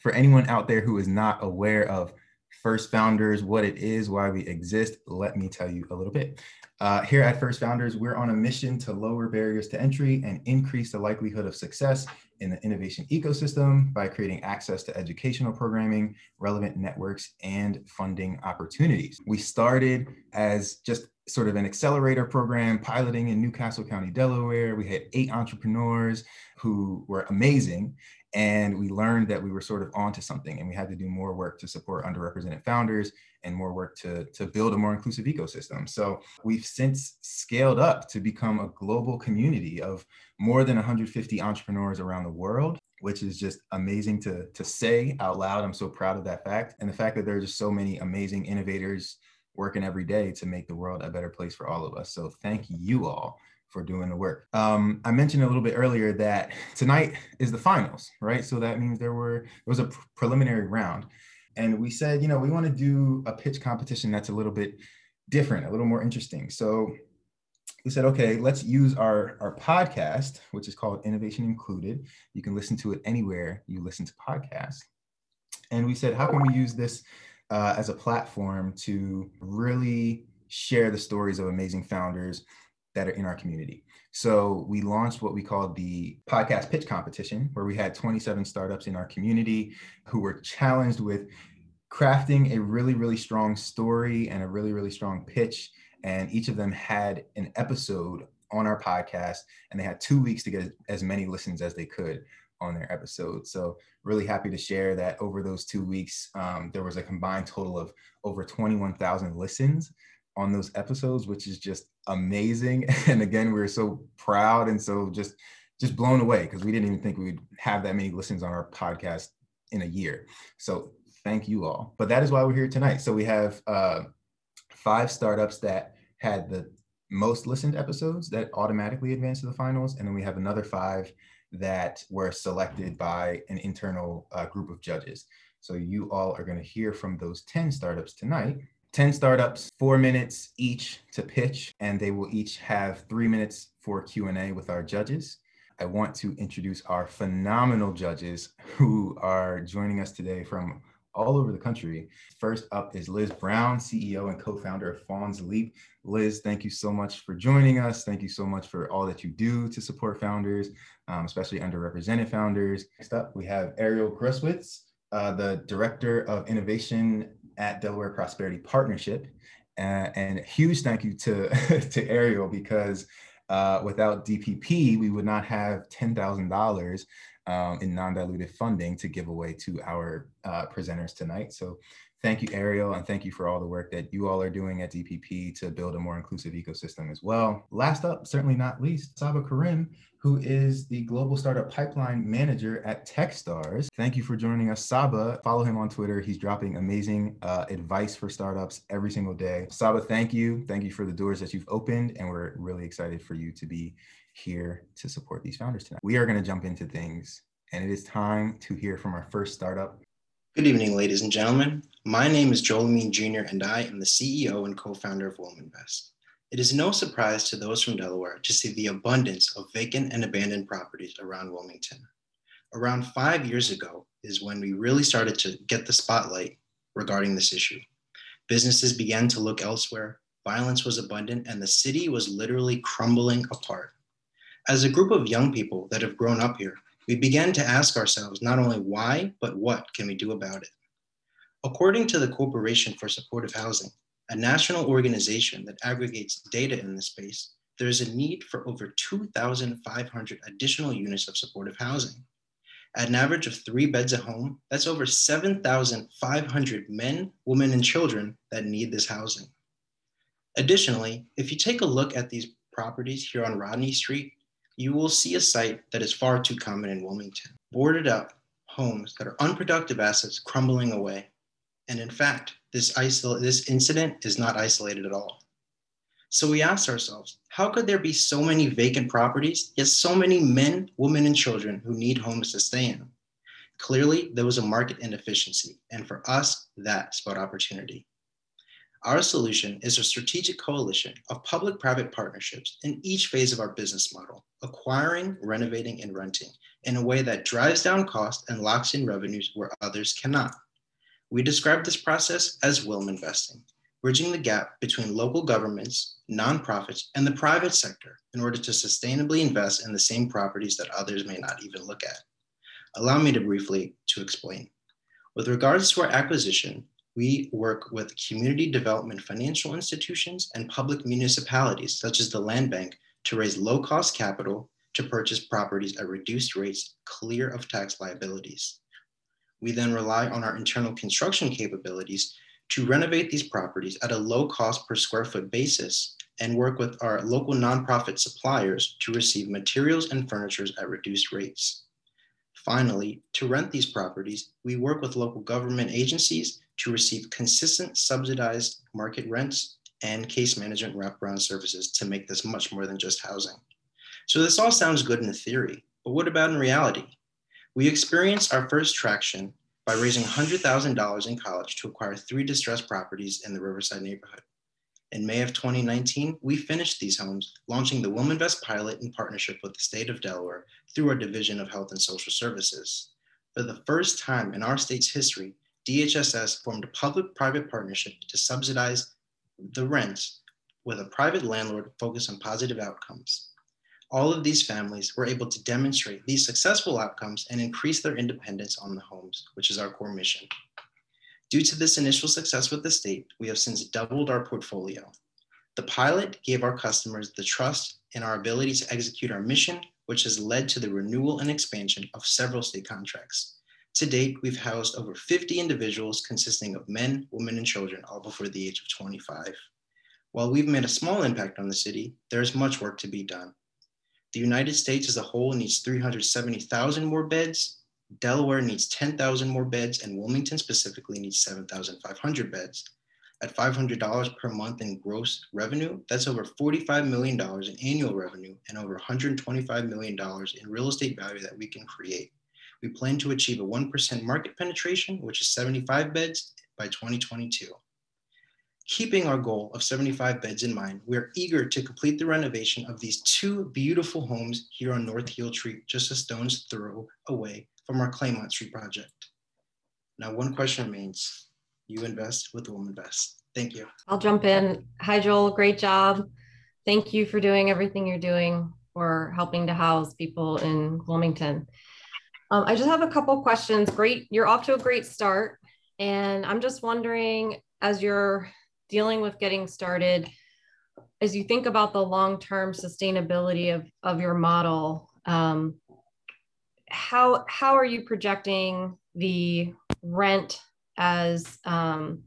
For anyone out there who is not aware of First Founders, what it is, why we exist, let me tell you a little bit. Uh, here at First Founders, we're on a mission to lower barriers to entry and increase the likelihood of success in the innovation ecosystem by creating access to educational programming, relevant networks, and funding opportunities. We started as just sort of an accelerator program piloting in New Castle County, Delaware. We had eight entrepreneurs who were amazing and we learned that we were sort of onto something and we had to do more work to support underrepresented founders and more work to, to build a more inclusive ecosystem. So we've since scaled up to become a global community of more than 150 entrepreneurs around the world, which is just amazing to, to say out loud. I'm so proud of that fact. And the fact that there are just so many amazing innovators working every day to make the world a better place for all of us. So thank you all for doing the work. Um, I mentioned a little bit earlier that tonight is the finals, right? So that means there were there was a pr- preliminary round, and we said, you know, we want to do a pitch competition that's a little bit different, a little more interesting. So we said, okay, let's use our our podcast, which is called Innovation Included. You can listen to it anywhere you listen to podcasts. And we said, how can we use this uh, as a platform to really share the stories of amazing founders that are in our community. So we launched what we called the podcast pitch competition, where we had 27 startups in our community who were challenged with crafting a really, really strong story and a really, really strong pitch. And each of them had an episode on our podcast, and they had two weeks to get as many listens as they could on their episode. So really happy to share that over those two weeks, um, there was a combined total of over 21,000 listens on those episodes, which is just amazing. And again, we are so proud and so just just blown away because we didn't even think we would have that many listens on our podcast in a year. So thank you all. But that is why we're here tonight. So we have uh, five startups that had the most listened episodes that automatically advanced to the finals, and then we have another five that were selected by an internal uh, group of judges. So you all are going to hear from those 10 startups tonight 10 startups, four minutes each to pitch, and they will each have three minutes for Q&A with our judges. I want to introduce our phenomenal judges who are joining us today from all over the country. First up is Liz Brown, CEO and co-founder of Fawn's Leap. Liz, thank you so much for joining us. Thank you so much for all that you do to support founders, um, especially underrepresented founders. Next up, we have Ariel Groswitz, uh, the Director of Innovation at Delaware Prosperity Partnership. Uh, and a huge thank you to, to Ariel because uh, without DPP, we would not have $10,000 um, in non-dilutive funding to give away to our uh, presenters tonight. So thank you, Ariel, and thank you for all the work that you all are doing at DPP to build a more inclusive ecosystem as well. Last up, certainly not least, Saba Karim, who is the Global Startup Pipeline Manager at Techstars. Thank you for joining us, Saba. Follow him on Twitter. He's dropping amazing uh, advice for startups every single day. Saba, thank you. Thank you for the doors that you've opened, and we're really excited for you to be here to support these founders tonight. We are going to jump into things, and it is time to hear from our first startup. Good evening, ladies and gentlemen. My name is Joel Amin Jr., and I am the CEO and co founder of WilmInvest. It is no surprise to those from Delaware to see the abundance of vacant and abandoned properties around Wilmington. Around five years ago is when we really started to get the spotlight regarding this issue. Businesses began to look elsewhere, violence was abundant, and the city was literally crumbling apart. As a group of young people that have grown up here, we began to ask ourselves not only why, but what can we do about it? According to the Corporation for Supportive Housing, a national organization that aggregates data in this space, there is a need for over 2,500 additional units of supportive housing. At an average of three beds a home, that's over 7,500 men, women, and children that need this housing. Additionally, if you take a look at these properties here on Rodney Street, you will see a site that is far too common in Wilmington boarded up homes that are unproductive assets crumbling away. And in fact, this, isol- this incident is not isolated at all. So we asked ourselves, how could there be so many vacant properties, yet so many men, women, and children who need homes to stay in? Clearly, there was a market inefficiency, and for us, that spelled opportunity. Our solution is a strategic coalition of public private partnerships in each phase of our business model acquiring, renovating, and renting in a way that drives down cost and locks in revenues where others cannot. We describe this process as WILM investing, bridging the gap between local governments, nonprofits, and the private sector in order to sustainably invest in the same properties that others may not even look at. Allow me to briefly to explain. With regards to our acquisition, we work with community development financial institutions and public municipalities, such as the Land Bank, to raise low cost capital to purchase properties at reduced rates clear of tax liabilities. We then rely on our internal construction capabilities to renovate these properties at a low cost per square foot basis and work with our local nonprofit suppliers to receive materials and furniture at reduced rates. Finally, to rent these properties, we work with local government agencies to receive consistent subsidized market rents and case management wraparound services to make this much more than just housing. So this all sounds good in theory, but what about in reality? We experienced our first traction by raising $100,000 in college to acquire three distressed properties in the Riverside neighborhood. In May of 2019, we finished these homes, launching the WilmInvest pilot in partnership with the state of Delaware through our Division of Health and Social Services. For the first time in our state's history, DHSS formed a public private partnership to subsidize the rents with a private landlord focused on positive outcomes. All of these families were able to demonstrate these successful outcomes and increase their independence on the homes, which is our core mission. Due to this initial success with the state, we have since doubled our portfolio. The pilot gave our customers the trust in our ability to execute our mission, which has led to the renewal and expansion of several state contracts. To date, we've housed over 50 individuals consisting of men, women, and children, all before the age of 25. While we've made a small impact on the city, there is much work to be done. The United States as a whole needs 370,000 more beds. Delaware needs 10,000 more beds, and Wilmington specifically needs 7,500 beds. At $500 per month in gross revenue, that's over $45 million in annual revenue and over $125 million in real estate value that we can create. We plan to achieve a 1% market penetration, which is 75 beds by 2022. Keeping our goal of 75 beds in mind, we're eager to complete the renovation of these two beautiful homes here on North Heald Street, just a stone's throw away from our Claymont Street project. Now, one question remains. You invest with WilmInvest. Thank you. I'll jump in. Hi, Joel. Great job. Thank you for doing everything you're doing for helping to house people in Wilmington. Um, I just have a couple questions. Great, you're off to a great start. And I'm just wondering, as you're dealing with getting started, as you think about the long-term sustainability of, of your model, um, how, how are you projecting the rent as um,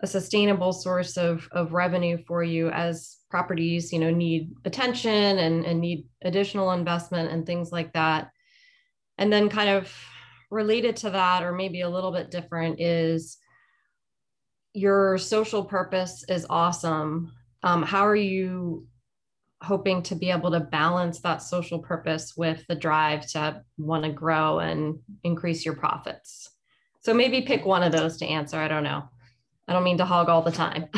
a sustainable source of, of revenue for you as properties you know need attention and, and need additional investment and things like that and then kind of related to that, or maybe a little bit different, is your social purpose is awesome. Um, how are you hoping to be able to balance that social purpose with the drive to want to grow and increase your profits? So maybe pick one of those to answer. I don't know. I don't mean to hog all the time.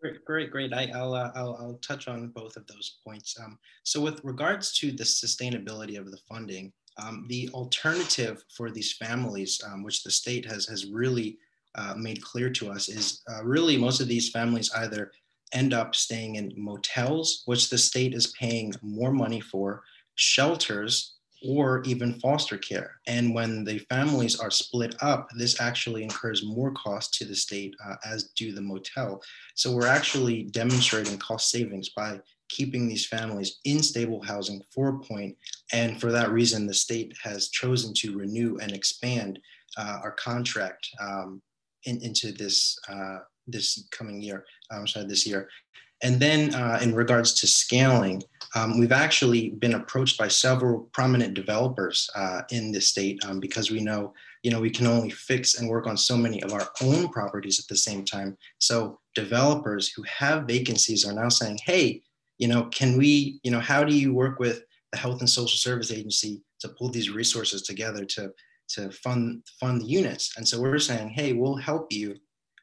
Great, great, great. I, will uh, I'll, I'll touch on both of those points. Um, so with regards to the sustainability of the funding, um, the alternative for these families, um, which the state has, has really uh, made clear to us, is uh, really most of these families either end up staying in motels, which the state is paying more money for, shelters, or even foster care. And when the families are split up, this actually incurs more cost to the state, uh, as do the motel. So we're actually demonstrating cost savings by keeping these families in stable housing for a point. And for that reason, the state has chosen to renew and expand uh, our contract um, in, into this uh, this coming year. Um, sorry, this year. And then uh, in regards to scaling, um, we've actually been approached by several prominent developers uh, in the state um, because we know, you know, we can only fix and work on so many of our own properties at the same time. So developers who have vacancies are now saying, hey, you know, can we, you know, how do you work with the Health and Social Service Agency to pull these resources together to, to fund, fund the units? And so we're saying, hey, we'll help you.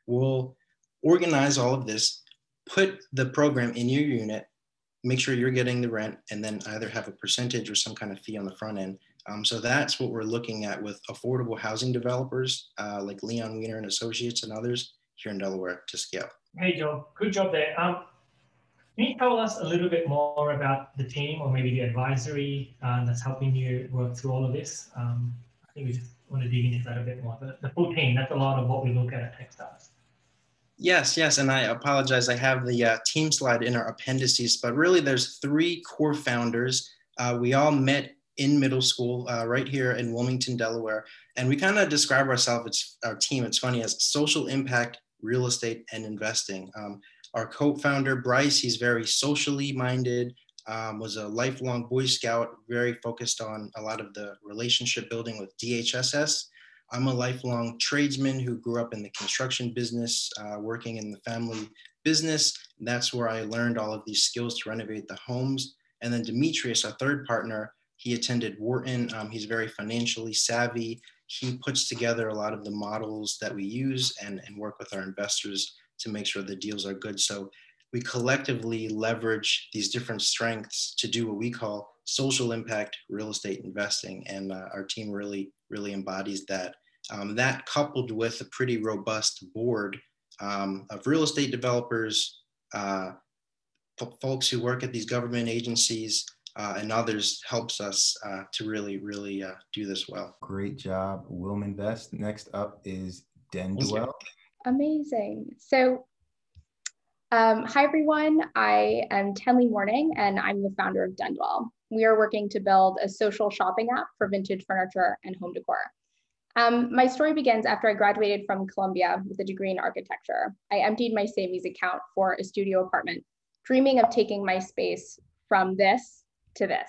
We'll organize all of this, put the program in your unit, make sure you're getting the rent, and then either have a percentage or some kind of fee on the front end. Um, so that's what we're looking at with affordable housing developers uh, like Leon Weiner and Associates and others here in Delaware to scale. Hey, Joe, good job there. Um, can you tell us a little bit more about the team or maybe the advisory uh, that's helping you work through all of this? Um, I think we just want to dig into that a bit more. The, the full team, that's a lot of what we look at at Techstars. Yes, yes, and I apologize. I have the uh, team slide in our appendices, but really there's three core founders. Uh, we all met in middle school uh, right here in Wilmington, Delaware, and we kind of describe ourselves, it's our team, it's funny, as social impact, real estate, and investing. Um, our co-founder, Bryce, he's very socially minded, um, was a lifelong Boy Scout, very focused on a lot of the relationship building with DHSS. I'm a lifelong tradesman who grew up in the construction business, uh, working in the family business. That's where I learned all of these skills to renovate the homes. And then Demetrius, our third partner, he attended Wharton. Um, he's very financially savvy. He puts together a lot of the models that we use and, and work with our investors to make sure the deals are good. So we collectively leverage these different strengths to do what we call social impact real estate investing. And uh, our team really, really embodies that. Um, that coupled with a pretty robust board um, of real estate developers, uh, folks who work at these government agencies, uh, and others helps us uh, to really, really uh, do this well. Great job, Wilminvest. Next up is Dendwell. Amazing. So, um, hi everyone. I am Tenley Morning, and I'm the founder of Dendwell. We are working to build a social shopping app for vintage furniture and home decor. Um, my story begins after I graduated from Columbia with a degree in architecture. I emptied my savings account for a studio apartment, dreaming of taking my space from this to this.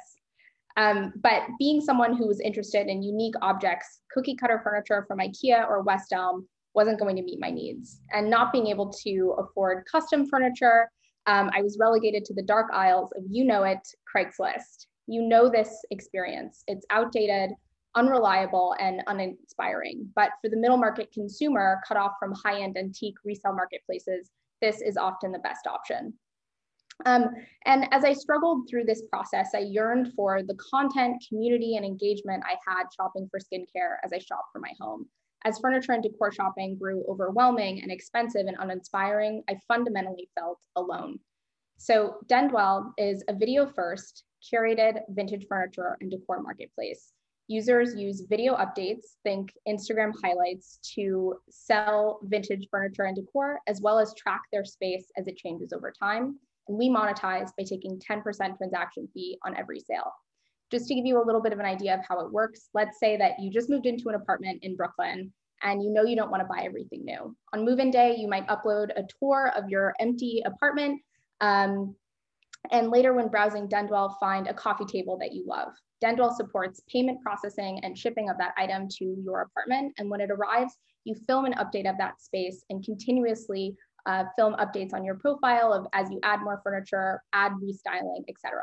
Um, but being someone who was interested in unique objects, cookie cutter furniture from IKEA or West Elm wasn't going to meet my needs. And not being able to afford custom furniture, um, I was relegated to the dark aisles of you know it, Craigslist. You know this experience. It's outdated, unreliable, and uninspiring. But for the middle market consumer cut off from high end antique resale marketplaces, this is often the best option. Um, and as I struggled through this process, I yearned for the content, community, and engagement I had shopping for skincare as I shopped for my home. As furniture and decor shopping grew overwhelming and expensive and uninspiring, I fundamentally felt alone. So Dendwell is a video first, curated vintage furniture and decor marketplace. Users use video updates, think Instagram highlights, to sell vintage furniture and decor, as well as track their space as it changes over time and we monetize by taking 10% transaction fee on every sale. Just to give you a little bit of an idea of how it works, let's say that you just moved into an apartment in Brooklyn and you know you don't want to buy everything new. On move-in day, you might upload a tour of your empty apartment. Um, and later when browsing Dendwell, find a coffee table that you love. Dendwell supports payment processing and shipping of that item to your apartment. And when it arrives, you film an update of that space and continuously uh, film updates on your profile of as you add more furniture, add restyling, etc.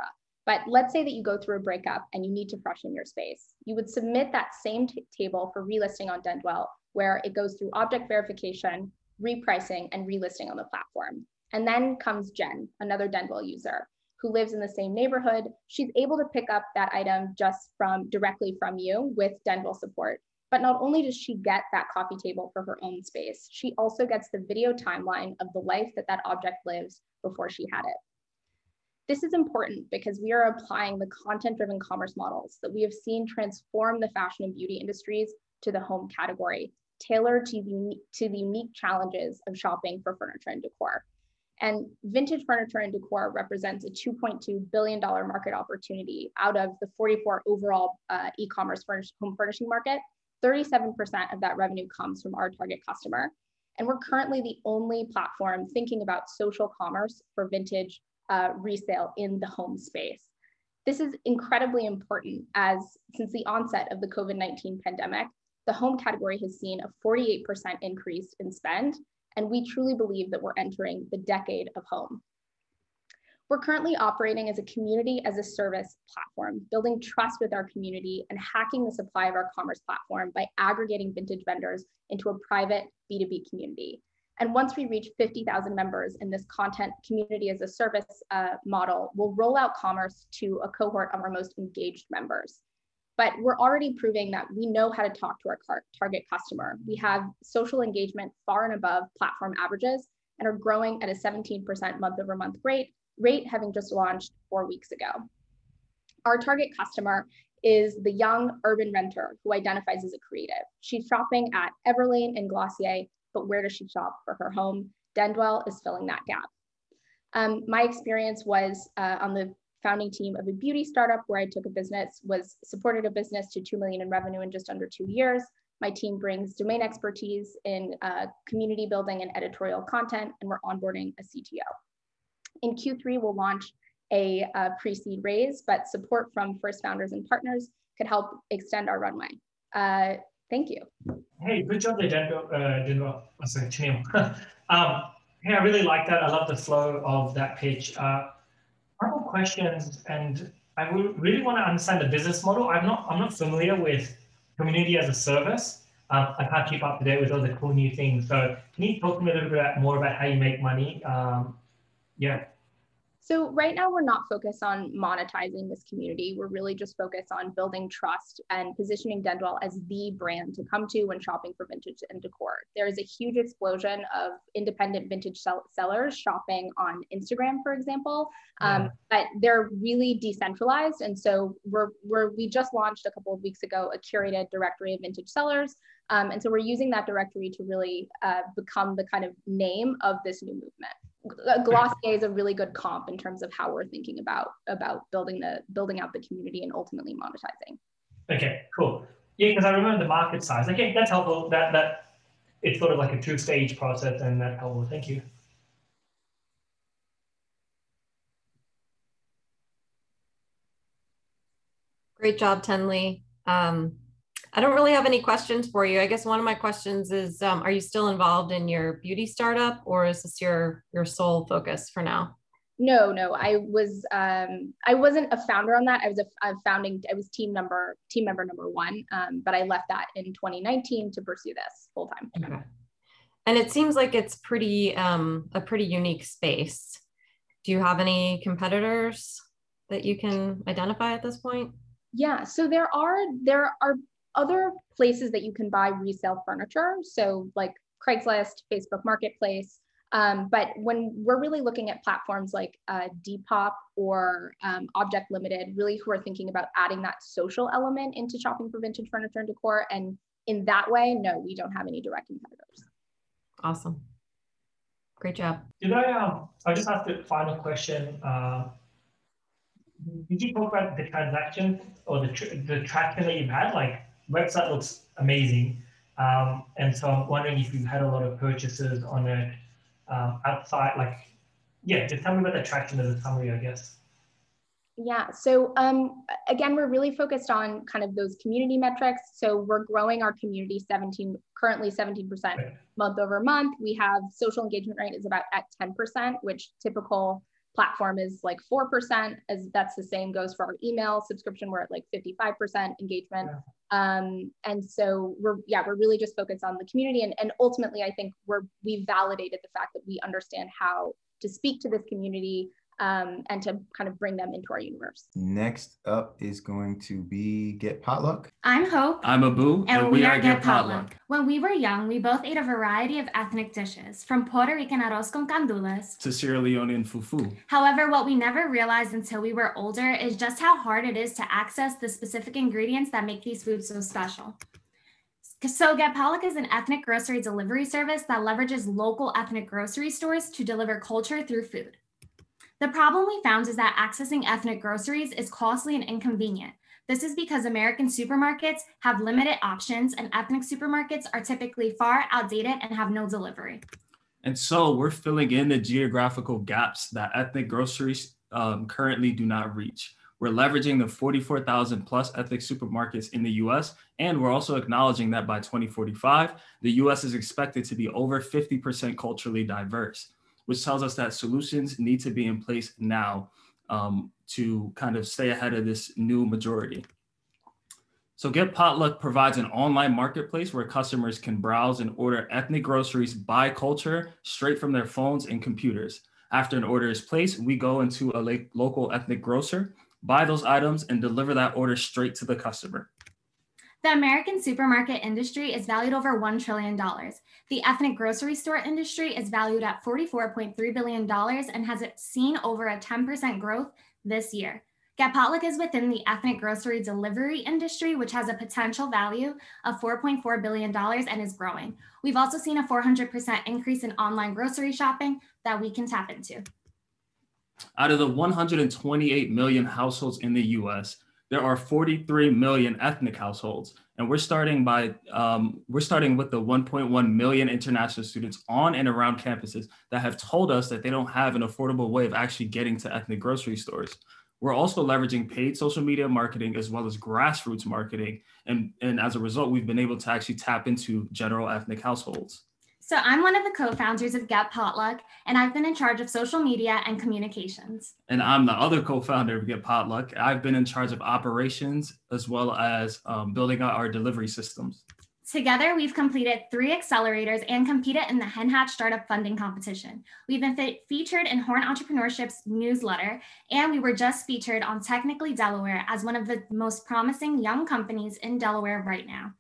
But let's say that you go through a breakup and you need to freshen your space. You would submit that same table for relisting on Dendwell, where it goes through object verification, repricing, and relisting on the platform. And then comes Jen, another Dendwell user who lives in the same neighborhood. She's able to pick up that item just from directly from you with Dendwell support. But not only does she get that coffee table for her own space, she also gets the video timeline of the life that that object lives before she had it. This is important because we are applying the content-driven commerce models that we have seen transform the fashion and beauty industries to the home category, tailored to the, to the unique challenges of shopping for furniture and decor. And vintage furniture and decor represents a $2.2 billion market opportunity out of the 44 overall uh, e-commerce furnish home furnishing market 37% of that revenue comes from our target customer. And we're currently the only platform thinking about social commerce for vintage uh, resale in the home space. This is incredibly important as since the onset of the COVID-19 pandemic, the home category has seen a 48% increase in spend, and we truly believe that we're entering the decade of home. We're currently operating as a community as a service platform, building trust with our community and hacking the supply of our commerce platform by aggregating vintage vendors into a private B2B community. And once we reach 50,000 members in this content community as a service uh, model, we'll roll out commerce to a cohort of our most engaged members. But we're already proving that we know how to talk to our target customer. We have social engagement far and above platform averages and are growing at a 17% month over month rate, rate having just launched four weeks ago. Our target customer is the young urban renter who identifies as a creative. She's shopping at Everlane and Glossier, but where does she shop for her home? Dendwell is filling that gap. Um, my experience was uh, on the founding team of a beauty startup where I took a business, was supported a business to 2 million in revenue in just under two years. My team brings domain expertise in uh, community building and editorial content, and we're onboarding a CTO. In Q3, we'll launch a uh, pre-seed raise, but support from first founders and partners could help extend our runway. Uh, thank you. Hey, good job there, Denver. Uh. Oh, sorry, Chanel. um, hey, I really like that. I love the flow of that pitch. Uh, couple questions, and I really want to understand the business model. I'm not, I'm not familiar with community as a service. Um, I can't keep up to date with all the cool new things. So can you talk to me a little bit more about how you make money? Um, yeah. So right now we're not focused on monetizing this community. We're really just focused on building trust and positioning Dendwell as the brand to come to when shopping for vintage and decor. There is a huge explosion of independent vintage sell sellers shopping on Instagram, for example, um, yeah. but they're really decentralized. And so we're, we're, we just launched a couple of weeks ago a curated directory of vintage sellers. Um, and so we're using that directory to really uh, become the kind of name of this new movement. Glossier is a really good comp in terms of how we're thinking about about building the building out the community and ultimately monetizing. Okay, cool. Yeah, because I remember the market size. Okay, that's helpful. That that it's sort of like a two-stage process, and that's helpful. Thank you. Great job, Tenley. Um, I don't really have any questions for you. I guess one of my questions is, um, are you still involved in your beauty startup or is this your, your sole focus for now? No, no, I was, um, I wasn't a founder on that. I was a, a founding, I was team number, team member number one, um, but I left that in 2019 to pursue this full time. Okay. And it seems like it's pretty, um, a pretty unique space. Do you have any competitors that you can identify at this point? Yeah, so there are there are other places that you can buy resale furniture. So like Craigslist, Facebook Marketplace. Um, but when we're really looking at platforms like uh, Depop or um, Object Limited, really who are thinking about adding that social element into shopping for vintage furniture and decor. And in that way, no, we don't have any direct competitors. Awesome. Great job. Did I, um, I just ask the final question. Uh, did you talk about the transaction or the, tr the traction that you've had? Like website looks amazing. Um, and so I'm wondering if you've had a lot of purchases on it um, outside, like, yeah, just tell me about the traction as a summary, I guess. Yeah, so um, again, we're really focused on kind of those community metrics. So we're growing our community 17, currently 17% month over month. We have social engagement rate is about at 10%, which typical platform is like 4%, as that's the same goes for our email subscription. We're at like 55% engagement. Yeah. Um, and so we're, yeah, we're really just focused on the community. And, and ultimately, I think we're, we validated the fact that we understand how to speak to this community um, and to kind of bring them into our universe. Next up is going to be Get Potluck. I'm Hope. I'm Abu. And, and we, we, are, Get, Get Potluck. Potluck. When we were young, we both ate a variety of ethnic dishes, from Puerto Rican arroz con gandules to Sierra Leonean fufu. However, what we never realized until we were older is just how hard it is to access the specific ingredients that make these foods so special. So Get Potluck is an ethnic grocery delivery service that leverages local ethnic grocery stores to deliver culture through food. The problem we found is that accessing ethnic groceries is costly and inconvenient. This is because American supermarkets have limited options and ethnic supermarkets are typically far outdated and have no delivery. And so we're filling in the geographical gaps that ethnic groceries um, currently do not reach. We're leveraging the 44,000 plus ethnic supermarkets in the US, and we're also acknowledging that by 2045, the US is expected to be over 50% culturally diverse which tells us that solutions need to be in place now um, to kind of stay ahead of this new majority. So Get Potluck provides an online marketplace where customers can browse and order ethnic groceries by culture straight from their phones and computers. After an order is placed, we go into a local ethnic grocer, buy those items, and deliver that order straight to the customer. The American supermarket industry is valued over $1 trillion. The ethnic grocery store industry is valued at $44.3 billion and has seen over a 10% growth this year. Get Potluck is within the ethnic grocery delivery industry, which has a potential value of $4.4 billion and is growing. We've also seen a 400% increase in online grocery shopping that we can tap into. Out of the 128 million households in the US, there are 43 million ethnic households. And we're starting by um, we're starting with the 1.1 million international students on and around campuses that have told us that they don't have an affordable way of actually getting to ethnic grocery stores. We're also leveraging paid social media marketing as well as grassroots marketing. And, and as a result, we've been able to actually tap into general ethnic households. So I'm one of the co-founders of Get Potluck, and I've been in charge of social media and communications. And I'm the other co-founder of Get Potluck. I've been in charge of operations as well as um, building out our delivery systems. Together, we've completed three accelerators and competed in the HenHatch Startup Funding Competition. We've been fe featured in Horn Entrepreneurship's newsletter, and we were just featured on Technically Delaware as one of the most promising young companies in Delaware right now.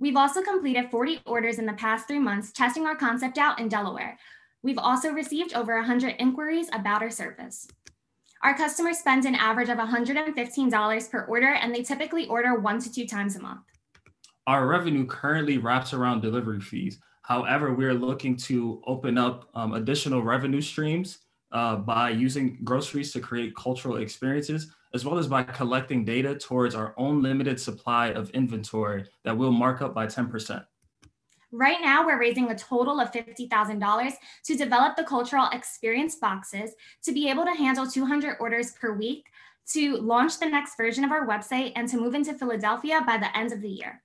We've also completed 40 orders in the past three months, testing our concept out in Delaware. We've also received over 100 inquiries about our service. Our customers spend an average of $115 per order, and they typically order one to two times a month. Our revenue currently wraps around delivery fees. However, we're looking to open up um, additional revenue streams uh, by using groceries to create cultural experiences, as well as by collecting data towards our own limited supply of inventory that we'll mark up by 10%. Right now, we're raising a total of $50,000 to develop the cultural experience boxes to be able to handle 200 orders per week, to launch the next version of our website, and to move into Philadelphia by the end of the year.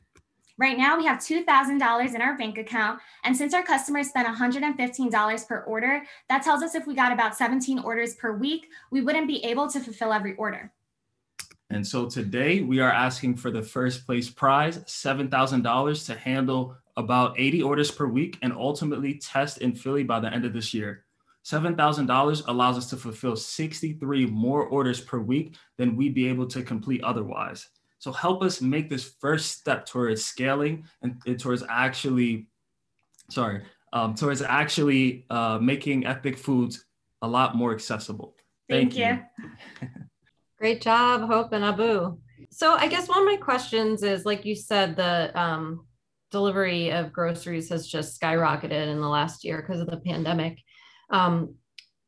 Right now, we have $2,000 in our bank account. And since our customers spend $115 per order, that tells us if we got about 17 orders per week, we wouldn't be able to fulfill every order. And so today we are asking for the first place prize, $7,000 to handle about 80 orders per week and ultimately test in Philly by the end of this year. $7,000 allows us to fulfill 63 more orders per week than we'd be able to complete otherwise. So help us make this first step towards scaling and, and towards actually, sorry, um, towards actually uh, making ethnic foods a lot more accessible. Thank, Thank you. you. Great job, Hope and Abu. So I guess one of my questions is, like you said, the um, delivery of groceries has just skyrocketed in the last year because of the pandemic. Um,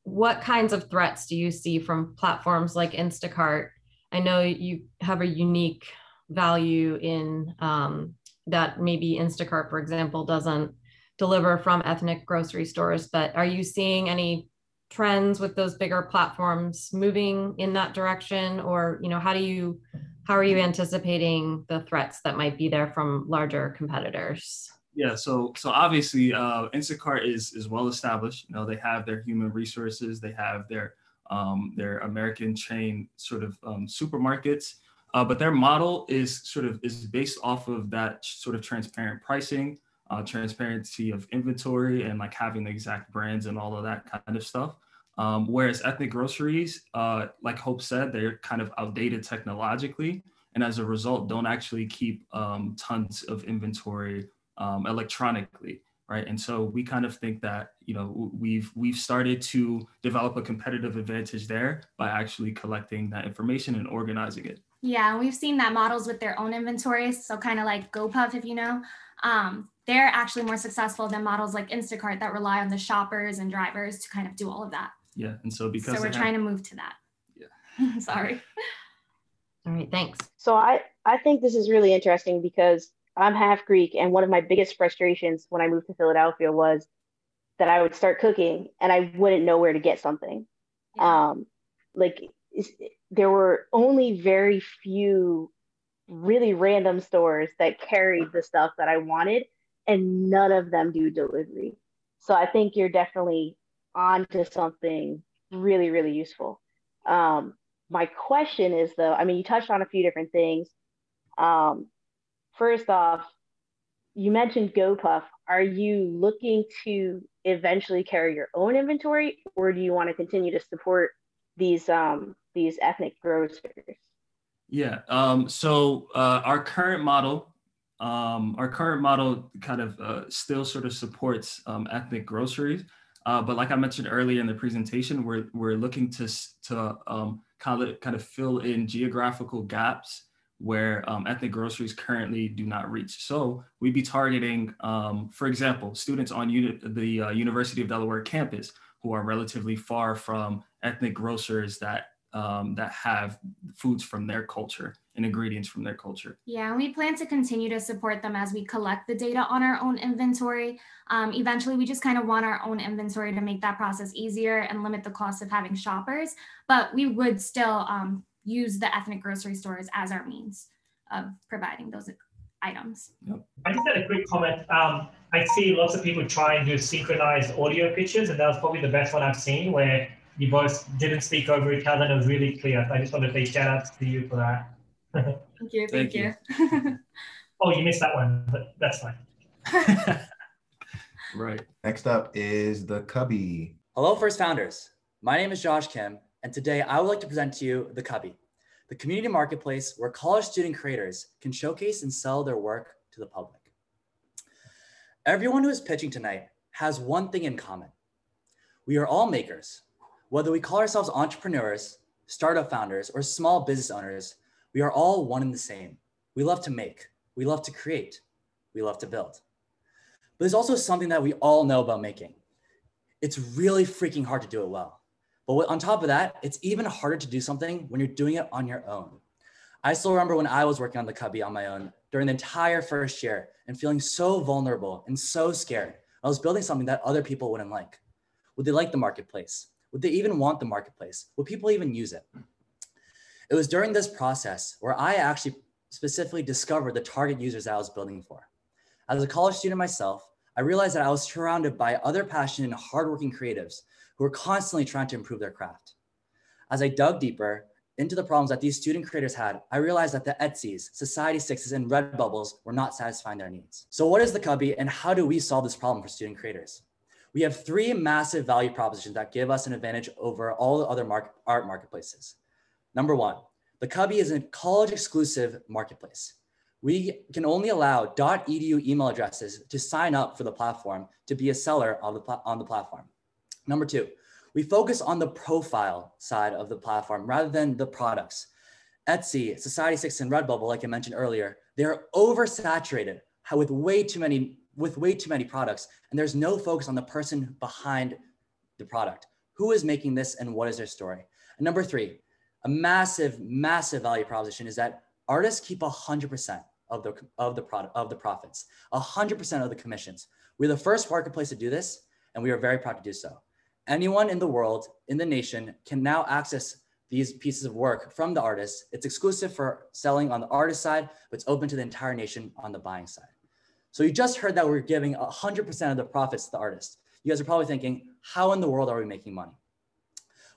what kinds of threats do you see from platforms like Instacart I know you have a unique value in um, that maybe Instacart, for example, doesn't deliver from ethnic grocery stores, but are you seeing any trends with those bigger platforms moving in that direction? Or you know how do you how are you anticipating the threats that might be there from larger competitors? Yeah so so obviously uh instacart is is well established. You know they have their human resources they have their um, American chain sort of um, supermarkets, uh, but their model is sort of is based off of that sort of transparent pricing, uh, transparency of inventory, and like having the exact brands and all of that kind of stuff. Um, whereas ethnic groceries, uh, like Hope said, they're kind of outdated technologically, and as a result, don't actually keep um, tons of inventory um, electronically right? And so we kind of think that you know we've we've started to develop a competitive advantage there by actually collecting that information and organizing it. Yeah And we've seen that models with their own inventories so kind of like gopuff if you know. Um, they're actually more successful than models like instacart that rely on the shoppers and drivers to kind of do all of that. Yeah and so because so we're trying to move to that. Yeah. Sorry. All right thanks. So i i think this is really interesting because I'm half Greek, and one of my biggest frustrations when I moved to Philadelphia was that I would start cooking and I wouldn't know where to get something. Yeah. Um, like there were only very few really random stores that carried the stuff that I wanted, and none of them do delivery. So I think you're definitely onto something really, really useful. Um, my question is though, I mean, you touched on a few different things Um, first off, you mentioned GoPuff. Are you looking to eventually carry your own inventory, or do you want to continue to support these um, these ethnic grocers? Yeah. Um, so uh, our current model, um, our current model, kind of uh, still sort of supports um, ethnic groceries. Uh, but like I mentioned earlier in the presentation, we're we're looking to to um, kind of kind of fill in geographical gaps where um, ethnic groceries currently do not reach. So we'd be targeting, um, for example, students on uni- the uh, University of Delaware campus who are relatively far from ethnic grocers that um, that have foods from their culture and ingredients from their culture. Yeah, and we plan to continue to support them as we collect the data on our own inventory. Um, eventually, we just kind of want our own inventory to make that process easier and limit the cost of having shoppers, but we would still um, use the ethnic grocery stores as our means of providing those items. Yep. I just had a quick comment. Um, I see lots of people trying to synchronize audio pictures, and that was probably the best one I've seen where you both didn't speak over each other and it was really clear. I just want to say shout out to you for that. thank you. Thank, Thank you. you. oh, you missed that one, but that's fine. right. Next up is the Cubby. Hello, First Founders. My name is Josh Kim, and today I would like to present to you the Cubby, the community marketplace where college student creators can showcase and sell their work to the public. Everyone who is pitching tonight has one thing in common. We are all makers. Whether we call ourselves entrepreneurs, startup founders, or small business owners, we are all one and the same. We love to make, we love to create, we love to build. But there's also something that we all know about making. It's really freaking hard to do it well. But on top of that, it's even harder to do something when you're doing it on your own. I still remember when I was working on the Cubby on my own during the entire first year and feeling so vulnerable and so scared. I was building something that other people wouldn't like. Would they like the marketplace? Would they even want the marketplace? Would people even use it? It was during this process where I actually specifically discovered the target users that I was building for. As a college student myself, I realized that I was surrounded by other passionate and hardworking creatives who are constantly trying to improve their craft. As I dug deeper into the problems that these student creators had, I realized that the Etsy's, Society Sixes, and Redbubbles were not satisfying their needs. So what is the Cubby and how do we solve this problem for student creators? We have three massive value propositions that give us an advantage over all the other market, art marketplaces. Number one, the Cubby is a college exclusive marketplace. We can only allow .edu email addresses to sign up for the platform to be a seller on the, on the platform. Number two, we focus on the profile side of the platform rather than the products. Etsy, Society 6, and Redbubble, like I mentioned earlier, they're oversaturated with way too many with way too many products, and there's no focus on the person behind the product. Who is making this and what is their story? And number three, a massive, massive value proposition is that artists keep 100% of the, of the product, of the profits, 100% of the commissions. We're the first marketplace to do this, and we are very proud to do so. Anyone in the world, in the nation, can now access these pieces of work from the artists. It's exclusive for selling on the artist side, but it's open to the entire nation on the buying side. So you just heard that we're giving 100% of the profits to the artist. You guys are probably thinking, how in the world are we making money?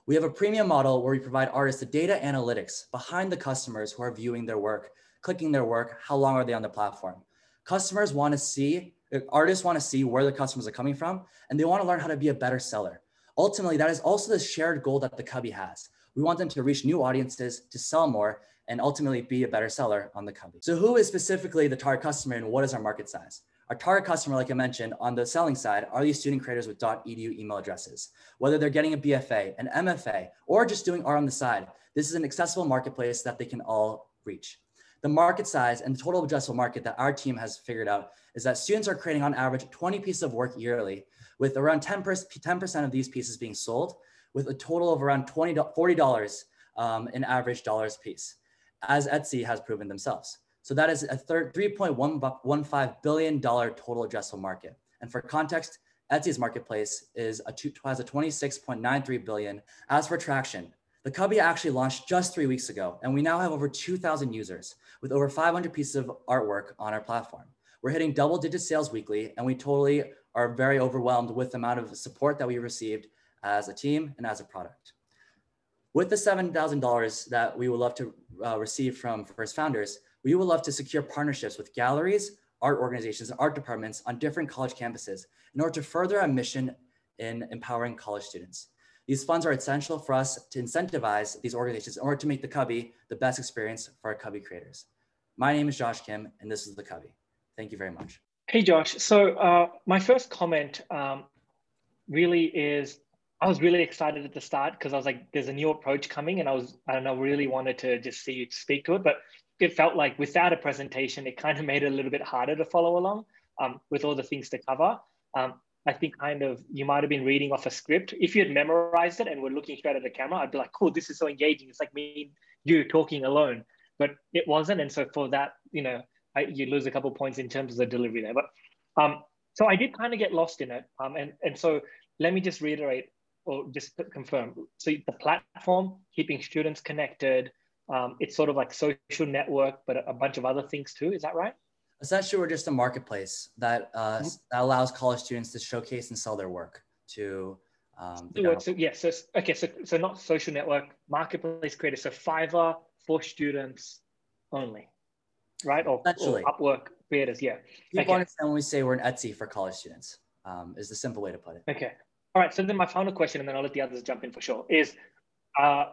We have a premium model where we provide artists the data analytics behind the customers who are viewing their work, clicking their work, how long are they on the platform. Customers want to see, artists want to see where the customers are coming from, and they want to learn how to be a better seller. Ultimately, that is also the shared goal that the Cubby has. We want them to reach new audiences, to sell more, and ultimately be a better seller on the Cubby. So who is specifically the target customer and what is our market size? Our target customer, like I mentioned, on the selling side are these student creators with .edu email addresses. Whether they're getting a BFA, an MFA, or just doing art on the side, this is an accessible marketplace that they can all reach. The market size and the total addressable market that our team has figured out is that students are creating on average 20 pieces of work yearly, with around 10%, 10% of these pieces being sold, with a total of around $20, $40 um, in average dollars piece as Etsy has proven themselves. So that is a $3.15 billion total addressable market. And for context, Etsy's marketplace is a two, has a 26.93 billion. As for traction, the Cubby actually launched just three weeks ago, and we now have over 2,000 users with over 500 pieces of artwork on our platform. We're hitting double digit sales weekly, and we totally are very overwhelmed with the amount of support that we received as a team and as a product. With the $7,000 that we would love to uh, receive from First Founders, We would love to secure partnerships with galleries, art organizations, and art departments on different college campuses in order to further our mission in empowering college students. These funds are essential for us to incentivize these organizations in order to make the Cubby the best experience for our Cubby creators. My name is Josh Kim, and this is the Cubby. Thank you very much. Hey, Josh. So uh, my first comment um, really is I was really excited at the start because I was like, there's a new approach coming, and I was, I don't know, really wanted to just see you speak to it. But it felt like without a presentation, it kind of made it a little bit harder to follow along um, with all the things to cover. Um, I think kind of you might have been reading off a script. If you had memorized it and were looking straight at the camera, I'd be like, cool, this is so engaging. It's like me, you talking alone, but it wasn't. And so for that, you know, I, you lose a couple points in terms of the delivery there. But um, so I did kind of get lost in it. Um, and, and so let me just reiterate or just confirm. So the platform, keeping students connected, um, it's sort of like social network, but a bunch of other things too. Is that right? Essentially, we're just a marketplace that, uh, mm-hmm. that allows college students to showcase and sell their work to. Um, so, so yeah, so okay, so so not social network, marketplace creator. So Fiverr for students only, right? Or, or Upwork creators, yeah. People okay. understand when we say we're an Etsy for college students. Um, is the simple way to put it. Okay. All right. So then my final question, and then I'll let the others jump in for sure, is uh,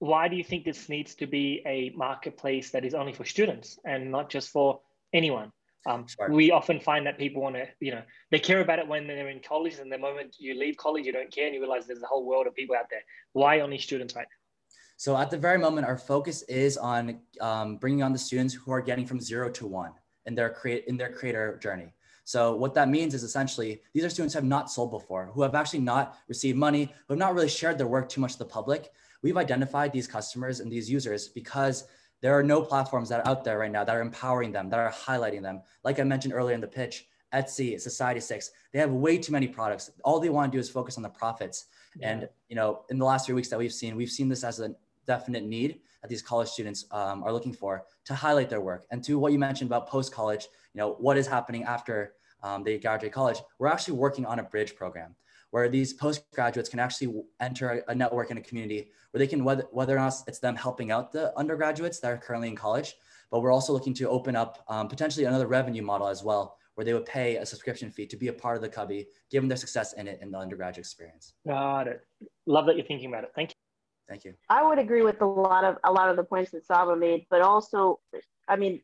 why do you think this needs to be a marketplace that is only for students and not just for anyone? Um, we often find that people want to, you know, they care about it when they're in college, and the moment you leave college, you don't care, and you realize there's a whole world of people out there. Why only students right So at the very moment, our focus is on um, bringing on the students who are getting from zero to one in their create in their creator journey. So what that means is essentially these are students who have not sold before, who have actually not received money, who have not really shared their work too much to the public, we've identified these customers and these users because there are no platforms that are out there right now that are empowering them, that are highlighting them. Like I mentioned earlier in the pitch, Etsy, Society6, they have way too many products. All they want to do is focus on the profits. Yeah. And you know, in the last three weeks that we've seen, we've seen this as a definite need that these college students um, are looking for to highlight their work. And to what you mentioned about post-college, you know, what is happening after um, they graduate college, we're actually working on a bridge program where these postgraduates can actually enter a network in a community where they can, whether, whether or not it's them helping out the undergraduates that are currently in college, but we're also looking to open up um, potentially another revenue model as well, where they would pay a subscription fee to be a part of the Cubby, given their success in it in the undergraduate experience. Got it. Love that you're thinking about it. Thank you. Thank you. I would agree with a lot of a lot of the points that Saba made, but also, I mean,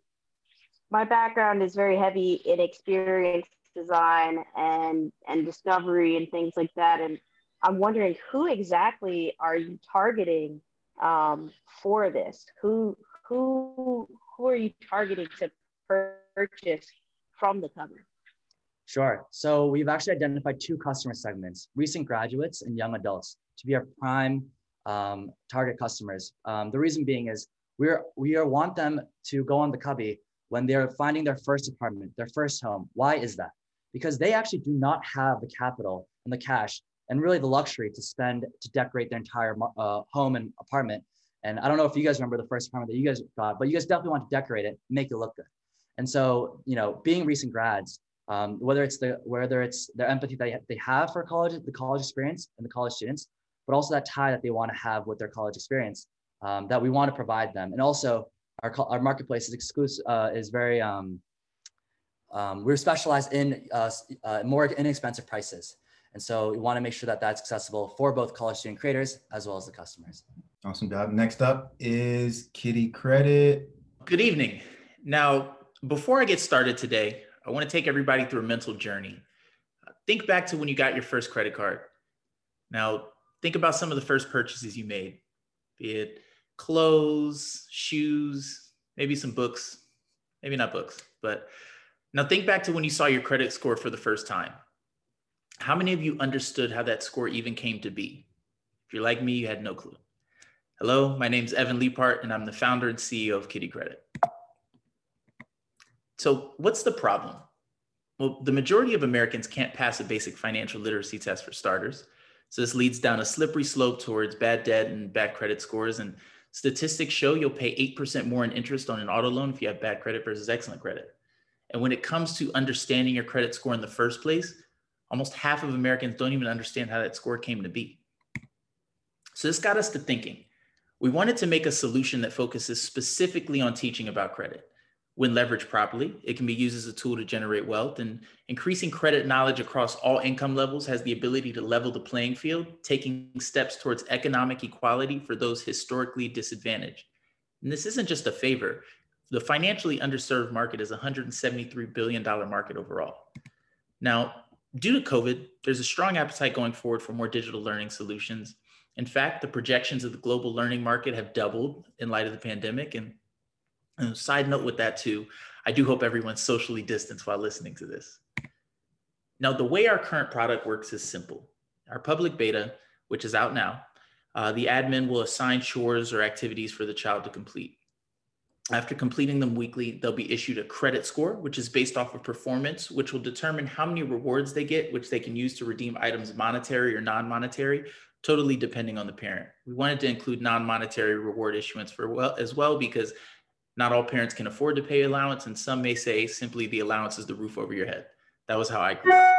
my background is very heavy in experience design and and discovery and things like that and i'm wondering who exactly are you targeting um, for this who who who are you targeting to purchase from the Cubby. Sure. So we've actually identified two customer segments recent graduates and young adults to be our prime um, target customers. Um, the reason being is we're we are want them to go on the cubby when they're finding their first apartment their first home. Why is that? Because they actually do not have the capital and the cash and really the luxury to spend to decorate their entire uh, home and apartment. And I don't know if you guys remember the first apartment that you guys got, but you guys definitely want to decorate it, make it look good. And so, you know, being recent grads, um, whether it's the whether it's the empathy that they have for college, the college experience, and the college students, but also that tie that they want to have with their college experience um, that we want to provide them. And also, our our marketplace is exclusive, uh, is very um, um, we're specialized in uh, uh, more inexpensive prices. And so we want to make sure that that's accessible for both college student creators as well as the customers. Awesome job. Next up is Kiddie Kredit. Good evening. Now, before I get started today, I want to take everybody through a mental journey. Think back to when you got your first credit card. Now, think about some of the first purchases you made, be it clothes, shoes, maybe some books, maybe not books, but now think back to when you saw your credit score for the first time. How many of you understood how that score even came to be? If you're like me, you had no clue. Hello, my name is Evan Leaphart, and I'm the founder and CEO of Kiddie Kredit. So, what's the problem? Well, the majority of Americans can't pass a basic financial literacy test for starters. So, this leads down a slippery slope towards bad debt and bad credit scores. And statistics show you'll pay 8% more in interest on an auto loan if you have bad credit versus excellent credit. And when it comes to understanding your credit score in the first place, almost half of Americans don't even understand how that score came to be. So this got us to thinking. We wanted to make a solution that focuses specifically on teaching about credit. When leveraged properly, it can be used as a tool to generate wealth, and increasing credit knowledge across all income levels has the ability to level the playing field, taking steps towards economic equality for those historically disadvantaged. And this isn't just a favor. The financially underserved market is a $173 billion market overall. Now, due to COVID, there's a strong appetite going forward for more digital learning solutions. In fact, the projections of the global learning market have doubled in light of the pandemic, and and side note with that too, I do hope everyone's socially distanced while listening to this. Now, the way our current product works is simple. Our public beta, which is out now, uh, the admin will assign chores or activities for the child to complete. After completing them weekly, they'll be issued a credit score, which is based off of performance, which will determine how many rewards they get, which they can use to redeem items monetary or non-monetary, totally depending on the parent. We wanted to include non-monetary reward issuance for well as well because not all parents can afford to pay allowance, and some may say simply the allowance is the roof over your head. That was how I grew up.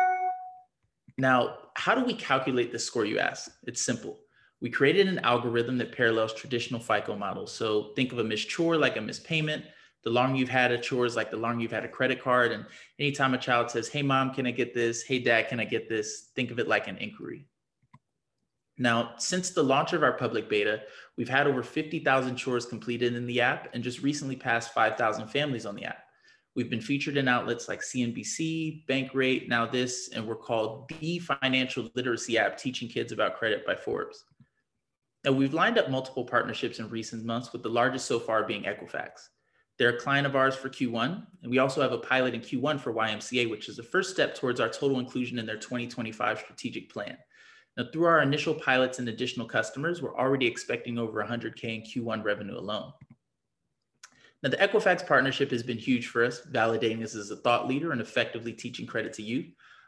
Now, how do we calculate this score, you ask? It's simple. We created an algorithm that parallels traditional FICO models. So think of a missed chore like a missed payment. The longer you've had a chore is like the longer you've had a credit card. And anytime a child says, Hey, mom, can I get this? Hey, dad, can I get this? Think of it like an inquiry. Now, since the launch of our public beta, we've had over 50,000 chores completed in the app and just recently passed 5,000 families on the app. We've been featured in outlets like CNBC, Bankrate, Now This, and we're called the financial literacy app teaching kids about credit by Forbes. Now, we've lined up multiple partnerships in recent months, with the largest so far being Equifax. They're a client of ours for Q1, and we also have a pilot in Q1 for YMCA, which is the first step towards our total inclusion in their 2025 strategic plan. Now, through our initial pilots and additional customers, we're already expecting over 100K in Q1 revenue alone. Now, the Equifax partnership has been huge for us, validating us as a thought leader and effectively teaching credit to youth.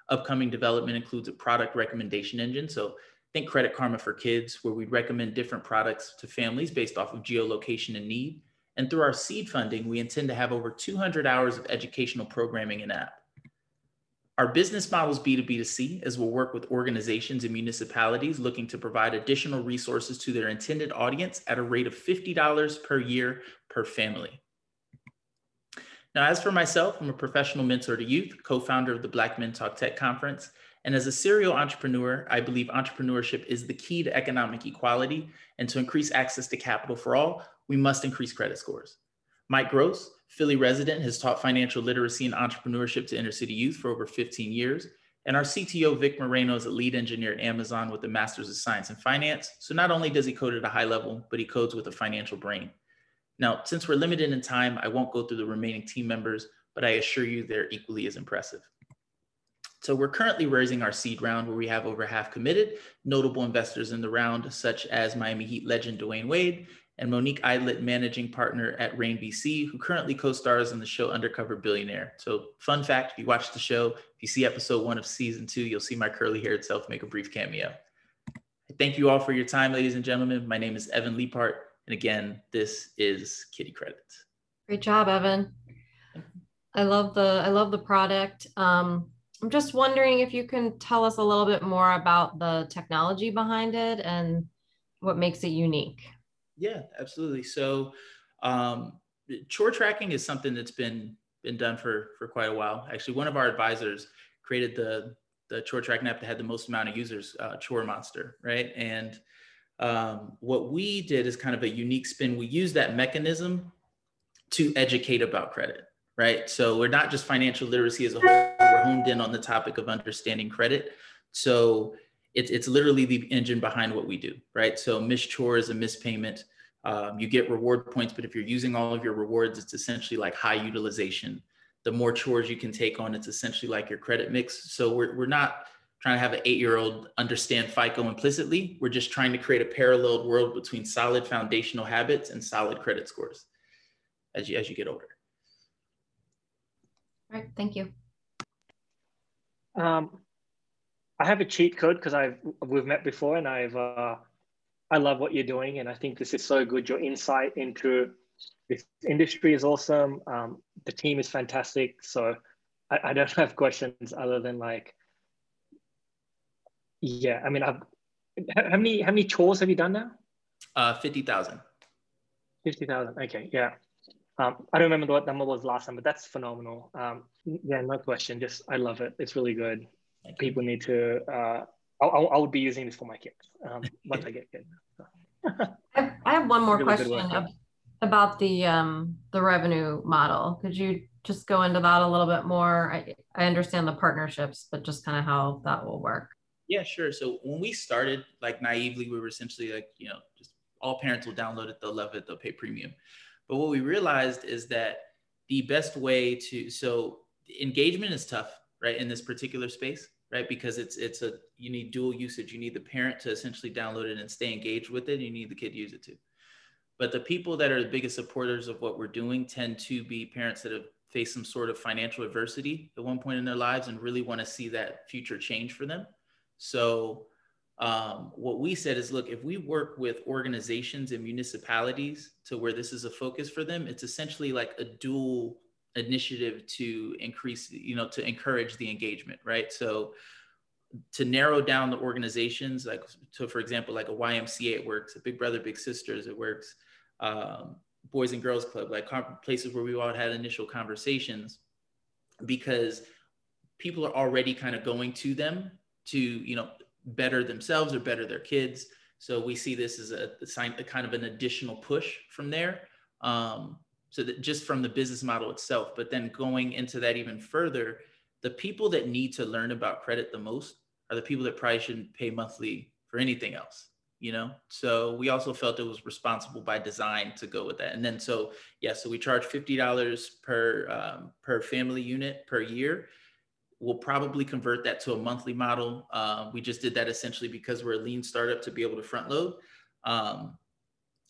Upcoming development includes a product recommendation engine. So think Credit Karma for Kids, where we recommend different products to families based off of geolocation and need. And through our seed funding, we intend to have over 200 hours of educational programming in app. Our business model is B2B2C, as we'll work with organizations and municipalities looking to provide additional resources to their intended audience at a rate of $50 per year per family. Now, as for myself, I'm a professional mentor to youth, co founder of the Black Men Talk Tech Conference. And as a serial entrepreneur, I believe entrepreneurship is the key to economic equality. And to increase access to capital for all, we must increase credit scores. Mike Gross, Philly resident, has taught financial literacy and entrepreneurship to inner city youth for over 15 years. And our CTO, Vic Moreno, is a lead engineer at Amazon with a master's of science in finance. So not only does he code at a high level, but he codes with a financial brain. Now, since we're limited in time, I won't go through the remaining team members, but I assure you they're equally as impressive. So we're currently raising our seed round where we have over half committed, notable investors in the round, such as Miami Heat legend Dwyane Wade and Monique Idlett, managing partner at Rain VC, who currently co-stars in the show Undercover Billionaire. So fun fact, if you watch the show, if you see episode one of season two, you'll see my curly haired self make a brief cameo. Thank you all for your time, ladies and gentlemen. My name is Evan Leaphart. And again, this is Kiddie Kredit. Great job, Evan. I love the I love the product. Um, I'm just wondering if you can tell us a little bit more about the technology behind it and what makes it unique. Yeah, absolutely. So, um, chore tracking is something that's been been done for for quite a while. Actually, one of our advisors created the the chore tracking app that had the most amount of users, uh, Chore Monster, right? And um, what we did is kind of a unique spin. We use that mechanism to educate about credit, right? So we're not just financial literacy as a whole. We're honed in on the topic of understanding credit. So it's it's literally the engine behind what we do, right? So missed chore is a missed payment. Um, you get reward points, but if you're using all of your rewards, it's essentially like high utilization. The more chores you can take on, it's essentially like your credit mix. So we're, we're not trying to have an eight year old understand FICO implicitly. We're just trying to create a parallel world between solid foundational habits and solid credit scores as you, as you get older. All right, thank you. Um, I have a cheat code because I've we've met before and I've uh, I love what you're doing, and I think this is so good. Your insight into this industry is awesome. Um, the team is fantastic. So I, I, don't have questions other than like, yeah. I mean, I've how many how many chores have you done now? Uh, fifty thousand. Fifty thousand. Okay, yeah. Um, I don't remember what number was last time, but that's phenomenal. Um, yeah, no question. Just I love it. It's really good. People need to. Uh, I, I would be using this for my kids um, once I get kids. I, I have one more really question about the um, the revenue model. Could you just go into that a little bit more? I, I understand the partnerships, but just kind of how that will work. Yeah, sure. So when we started, like naively, we were essentially like, you know, just all parents will download it, they'll love it, they'll pay premium. But what we realized is that the best way to so engagement is tough, right, in this particular space, right? Because it's it's a you need dual usage. You need the parent to essentially download it and stay engaged with it. And you need the kid to use it too. But the people that are the biggest supporters of what we're doing tend to be parents that have faced some sort of financial adversity at one point in their lives and really want to see that future change for them. So um, what we said is, look, if we work with organizations and municipalities to where this is a focus for them, it's essentially like a dual initiative to increase, you know, to encourage the engagement, right? So to narrow down the organizations, like so, for example, like a YMCA, it works. A Big Brother, Big Sisters, it works. Um, Boys and Girls Club, like places where we all had initial conversations, because people are already kind of going to them to, you know, better themselves or better their kids. So we see this as a, a sign, a kind of an additional push from there. Um, so that just from the business model itself, but then going into that even further, the people that need to learn about credit the most are the people that probably shouldn't pay monthly for anything else you know? So we also felt it was responsible by design to go with that. And then so yeah so we charge $50 per um, per family unit per year. We'll probably convert that to a monthly model. Uh, we just did that essentially because we're a lean startup to be able to front load. Um,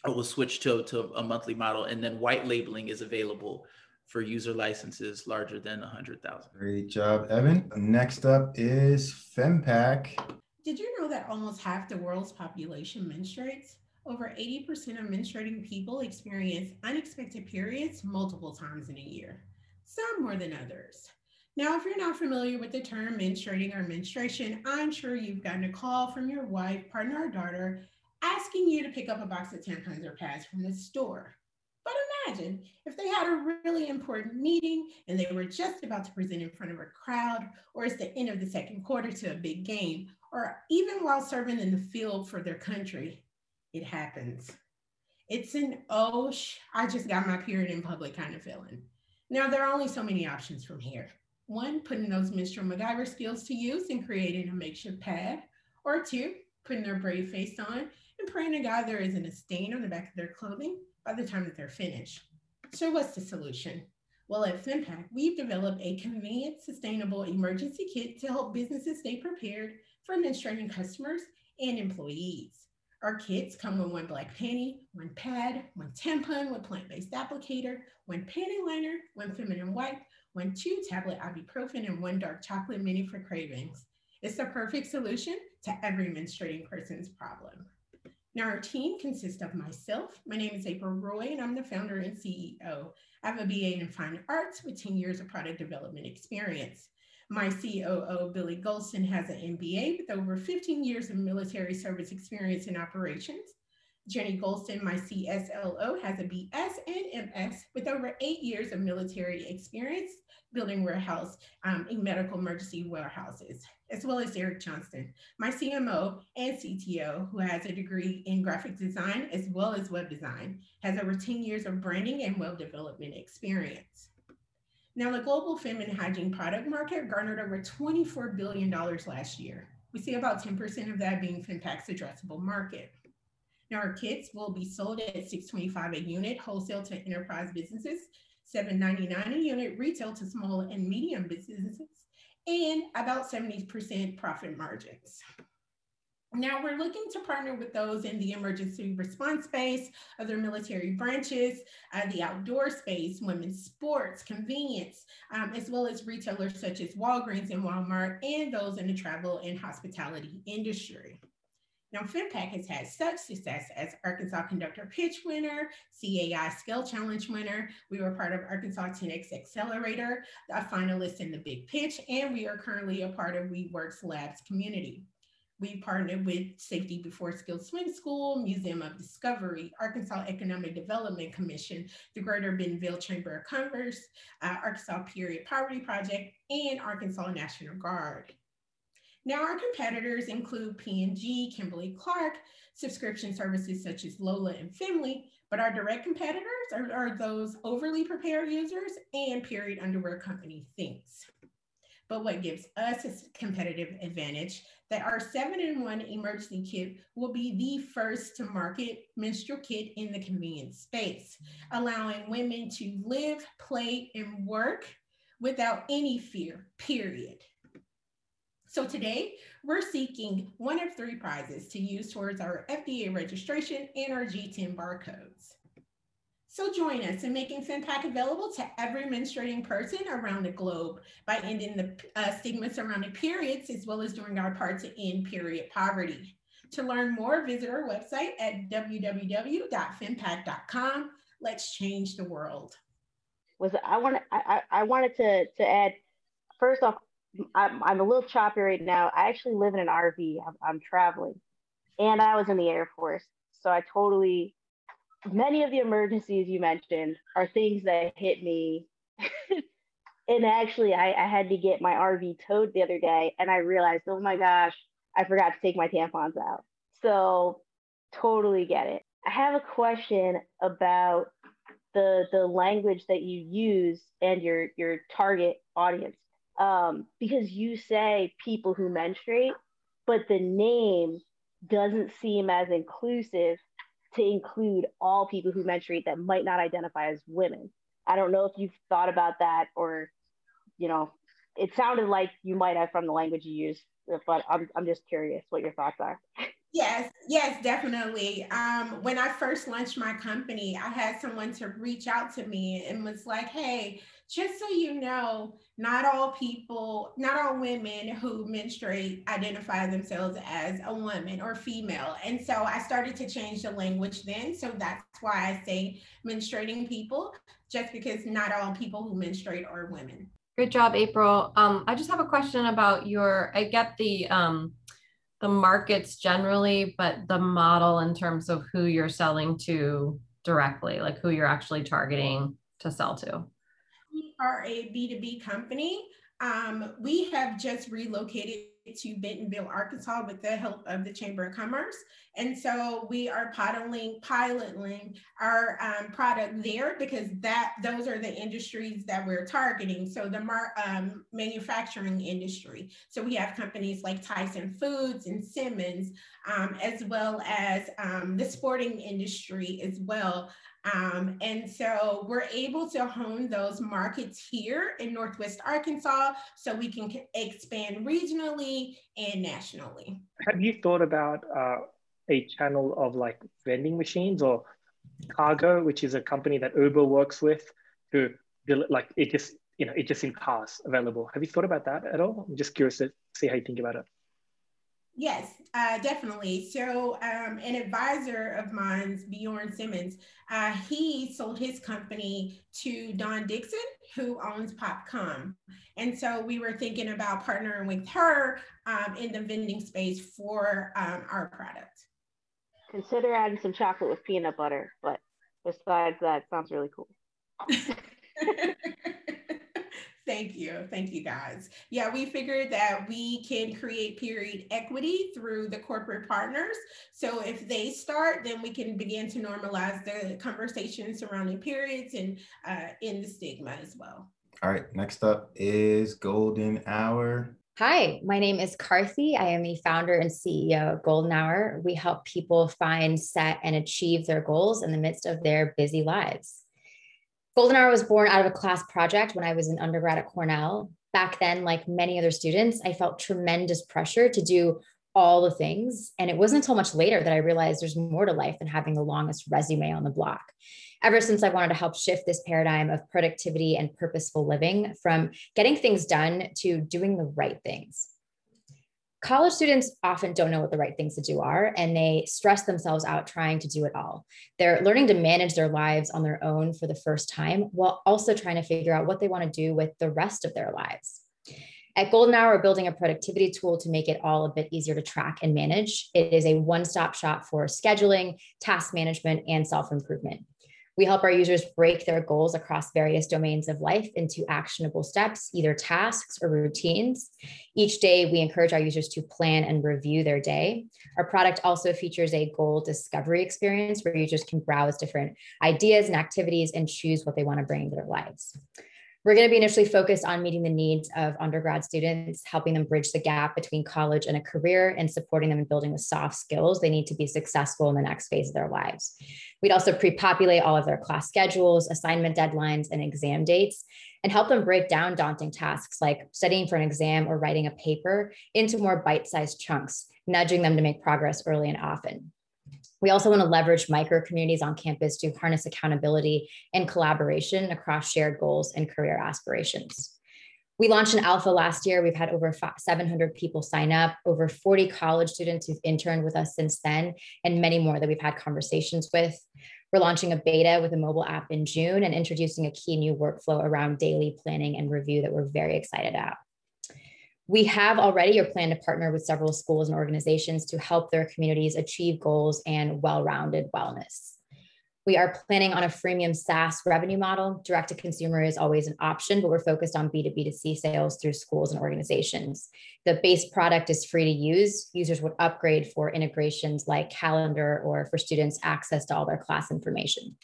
we'll switch to, to a monthly model and then white labeling is available for user licenses larger than 100,000. Great job, Evan. Next up is FemPack. Did you know that almost half the world's population menstruates? Over 80% of menstruating people experience unexpected periods multiple times in a year, some more than others. Now, if you're not familiar with the term menstruating or menstruation, I'm sure you've gotten a call from your wife, partner, or daughter asking you to pick up a box of tampons or pads from the store. But imagine if they had a really important meeting and they were just about to present in front of a crowd, or it's the end of the second quarter to a big game, or even while serving in the field for their country, it happens. It's an oh, sh- I just got my period in public kind of feeling. Now, there are only so many options from here. One, putting those menstrual MacGyver skills to use and creating a makeshift pad. Or two, putting their brave face on and praying to God there isn't a stain on the back of their clothing by the time that they're finished. So, what's the solution? Well, at FemPack, we've developed a convenient, sustainable emergency kit to help businesses stay prepared for menstruating customers and employees. Our kits come with one black panty, one pad, one tampon, one plant-based applicator, one panty liner, one feminine wipe, one two tablet ibuprofen, and one dark chocolate mini for cravings. It's the perfect solution to every menstruating person's problem. Now, our team consists of myself. My name is April Roy, and I'm the founder and CEO. I have a BA in Fine Arts with 10 years of product development experience. My COO, Billy Golston, has an MBA with over 15 years of military service experience in operations. Jenny Golston, my CSLO, has a BS and MS with over eight years of military experience building warehouse um, in medical emergency warehouses, as well as Eric Johnston, my CMO and CTO, who has a degree in graphic design as well as web design, has over 10 years of branding and web development experience. Now, the global feminine hygiene product market garnered over $24 billion last year. We see about 10% of that being FemPack's addressable market. Our kits will be sold at 625 a unit, wholesale to enterprise businesses, 799 a unit, retail to small and medium businesses, and about 70% profit margins. Now we're looking to partner with those in the emergency response space, other military branches, uh, the outdoor space, women's sports, convenience, um, as well as retailers such as Walgreens and Walmart, and those in the travel and hospitality industry. Now, FemPack has had such success as Arkansas Conductor Pitch winner, CAI Skill Challenge winner. We were part of Arkansas 10X Accelerator, a finalist in the Big Pitch, and we are currently a part of WeWorks Labs community. We partnered with Safety Before Skills Swim School, Museum of Discovery, Arkansas Economic Development Commission, the Greater Bentonville Chamber of Commerce, uh, Arkansas Period Poverty Project, and Arkansas National Guard. Now our competitors include P&G, Kimberly Clark, subscription services such as Lola and Finley, but our direct competitors are, are those overly prepared users and period underwear company Thinx. But what gives us a competitive advantage that our seven-in-one emergency kit will be the first to market menstrual kit in the convenience space, allowing women to live, play, and work without any fear, period. So today, we're seeking one of three prizes to use towards our FDA registration and our G10 barcodes. So join us in making FemPack available to every menstruating person around the globe by ending the uh, stigma surrounding periods, as well as doing our part to end period poverty. To learn more, visit our website at www.fempack.com. Let's change the world. Was I want I, I wanted to to add first off, I'm, I'm a little choppy right now. I actually live in an RV. I'm, I'm traveling, and I was in the Air Force, so I totally many of the emergencies you mentioned are things that hit me. and actually, I, I had to get my RV towed the other day, and I realized, oh my gosh, I forgot to take my tampons out. So, totally get it. I have a question about the the language that you use and your your target audience, um, because you say people who menstruate, but the name doesn't seem as inclusive to include all people who menstruate that might not identify as women. I don't know if you've thought about that or, you know, it sounded like you might have from the language you use, but I'm, I'm just curious what your thoughts are. Yes, yes, definitely. Um, when I first launched my company, I had someone to reach out to me and was like, hey, just so you know, not all people, not all women who menstruate identify themselves as a woman or female. And so I started to change the language then. So that's why I say menstruating people, just because not all people who menstruate are women. Great job, April. Um, I just have a question about your, I get the, um, the markets generally, but the model in terms of who you're selling to directly, like who you're actually targeting to sell to are a B2B company. Um, we have just relocated to Bentonville, Arkansas with the help of the Chamber of Commerce. And so we are piloting, piloting our um, product there because that those are the industries that we're targeting. So the mar- um, manufacturing industry. So we have companies like Tyson Foods and Simmons, um, as well as um, the sporting industry as well. Um, and so we're able to hone those markets here in Northwest Arkansas so we can expand regionally and nationally. Have you thought about uh, a channel of like vending machines or Cargo, which is a company that Uber works with to build like it just, you know, it just in cars available. Have you thought about that at all? I'm just curious to see how you think about it. Yes, uh, definitely. So, um, an advisor of mine, Bjorn Simmons, uh, he sold his company to Dawn Dickson, who owns PopCom. And so we were thinking about partnering with her um, in the vending space for um, our product. Consider adding some chocolate with peanut butter, but besides that, sounds really cool. Thank you. Thank you guys. Yeah, we figured that we can create period equity through the corporate partners. So if they start, then we can begin to normalize the conversation surrounding periods and uh, in the stigma as well. All right, next up is Golden Hour. Hi, my name is Karthi. I am the founder and CEO of Golden Hour. We help people find, set, and achieve their goals in the midst of their busy lives. Golden Hour was born out of a class project when I was an undergrad at Cornell. Back then, like many other students, I felt tremendous pressure to do all the things. And it wasn't until much later that I realized there's more to life than having the longest resume on the block. Ever since I wanted to help shift this paradigm of productivity and purposeful living from getting things done to doing the right things college students often don't know what the right things to do are and they stress themselves out trying to do it all they're learning to manage their lives on their own for the first time while also trying to figure out what they want to do with the rest of their lives At Golden Hour, we're building a productivity tool to make it all a bit easier to track and manage. It is a one stop shop for scheduling, task management, and self improvement. We help our users break their goals across various domains of life into actionable steps, either tasks or routines. Each day, we encourage our users to plan and review their day. Our product also features a goal discovery experience where users can browse different ideas and activities and choose what they want to bring into their lives. We're going to be initially focused on meeting the needs of undergrad students, helping them bridge the gap between college and a career, and supporting them in building the soft skills they need to be successful in the next phase of their lives. We'd also pre populate all of their class schedules, assignment deadlines, and exam dates, and help them break down daunting tasks like studying for an exam or writing a paper into more bite sized chunks, nudging them to make progress early and often. We also want to leverage micro communities on campus to harness accountability and collaboration across shared goals and career aspirations. We launched an alpha last year. We've had over 700 people sign up, over 40 college students who've interned with us since then, and many more that we've had conversations with. We're launching a beta with a mobile app in June and introducing a key new workflow around daily planning and review that we're very excited about. We have already or plan to partner with several schools and organizations to help their communities achieve goals and well rounded wellness. We are planning on a freemium SaaS revenue model. Direct to consumer is always an option, but we're focused on B2B2C sales through schools and organizations. The base product is free to use. Users would upgrade for integrations like Calendar or for students access to all their class information.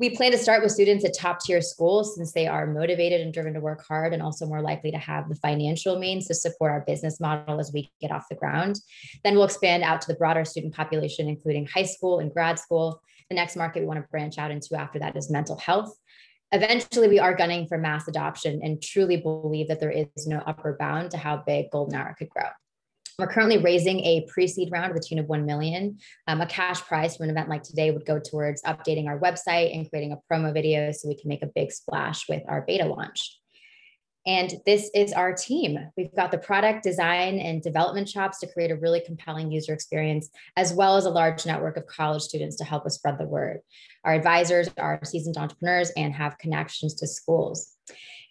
We plan to start with students at top tier schools since they are motivated and driven to work hard and also more likely to have the financial means to support our business model as we get off the ground. Then we'll expand out to the broader student population, including high school and grad school. The next market we want to branch out into after that is mental health. Eventually, we are gunning for mass adoption and truly believe that there is no upper bound to how big Golden Hour could grow. We're currently raising a pre-seed round of the tune of 1 million. Um, a cash prize from an event like today would go towards updating our website and creating a promo video so we can make a big splash with our beta launch. And this is our team. We've got the product design and development shops to create a really compelling user experience, as well as a large network of college students to help us spread the word. Our advisors are seasoned entrepreneurs and have connections to schools.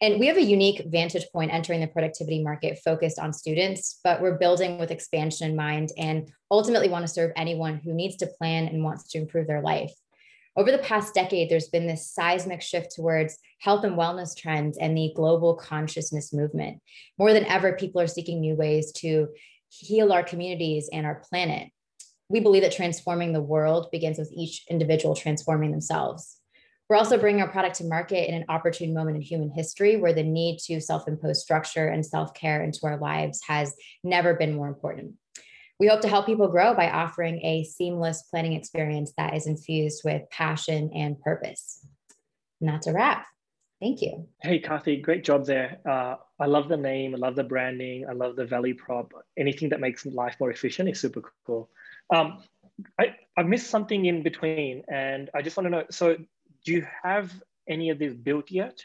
And we have a unique vantage point entering the productivity market focused on students, but we're building with expansion in mind and ultimately want to serve anyone who needs to plan and wants to improve their life. Over the past decade, there's been this seismic shift towards health and wellness trends and the global consciousness movement. More than ever, people are seeking new ways to heal our communities and our planet. We believe that transforming the world begins with each individual transforming themselves. We're also bringing our product to market in an opportune moment in human history where the need to self impose structure and self care into our lives has never been more important. We hope to help people grow by offering a seamless planning experience that is infused with passion and purpose. And that's a wrap. Thank you. Hey, Karthi, great job there. Uh, I love the name. I love the branding. I love the value prop. Anything that makes life more efficient is super cool. Um, I, I missed something in between, and I just want to know. So, do you have any of this built yet,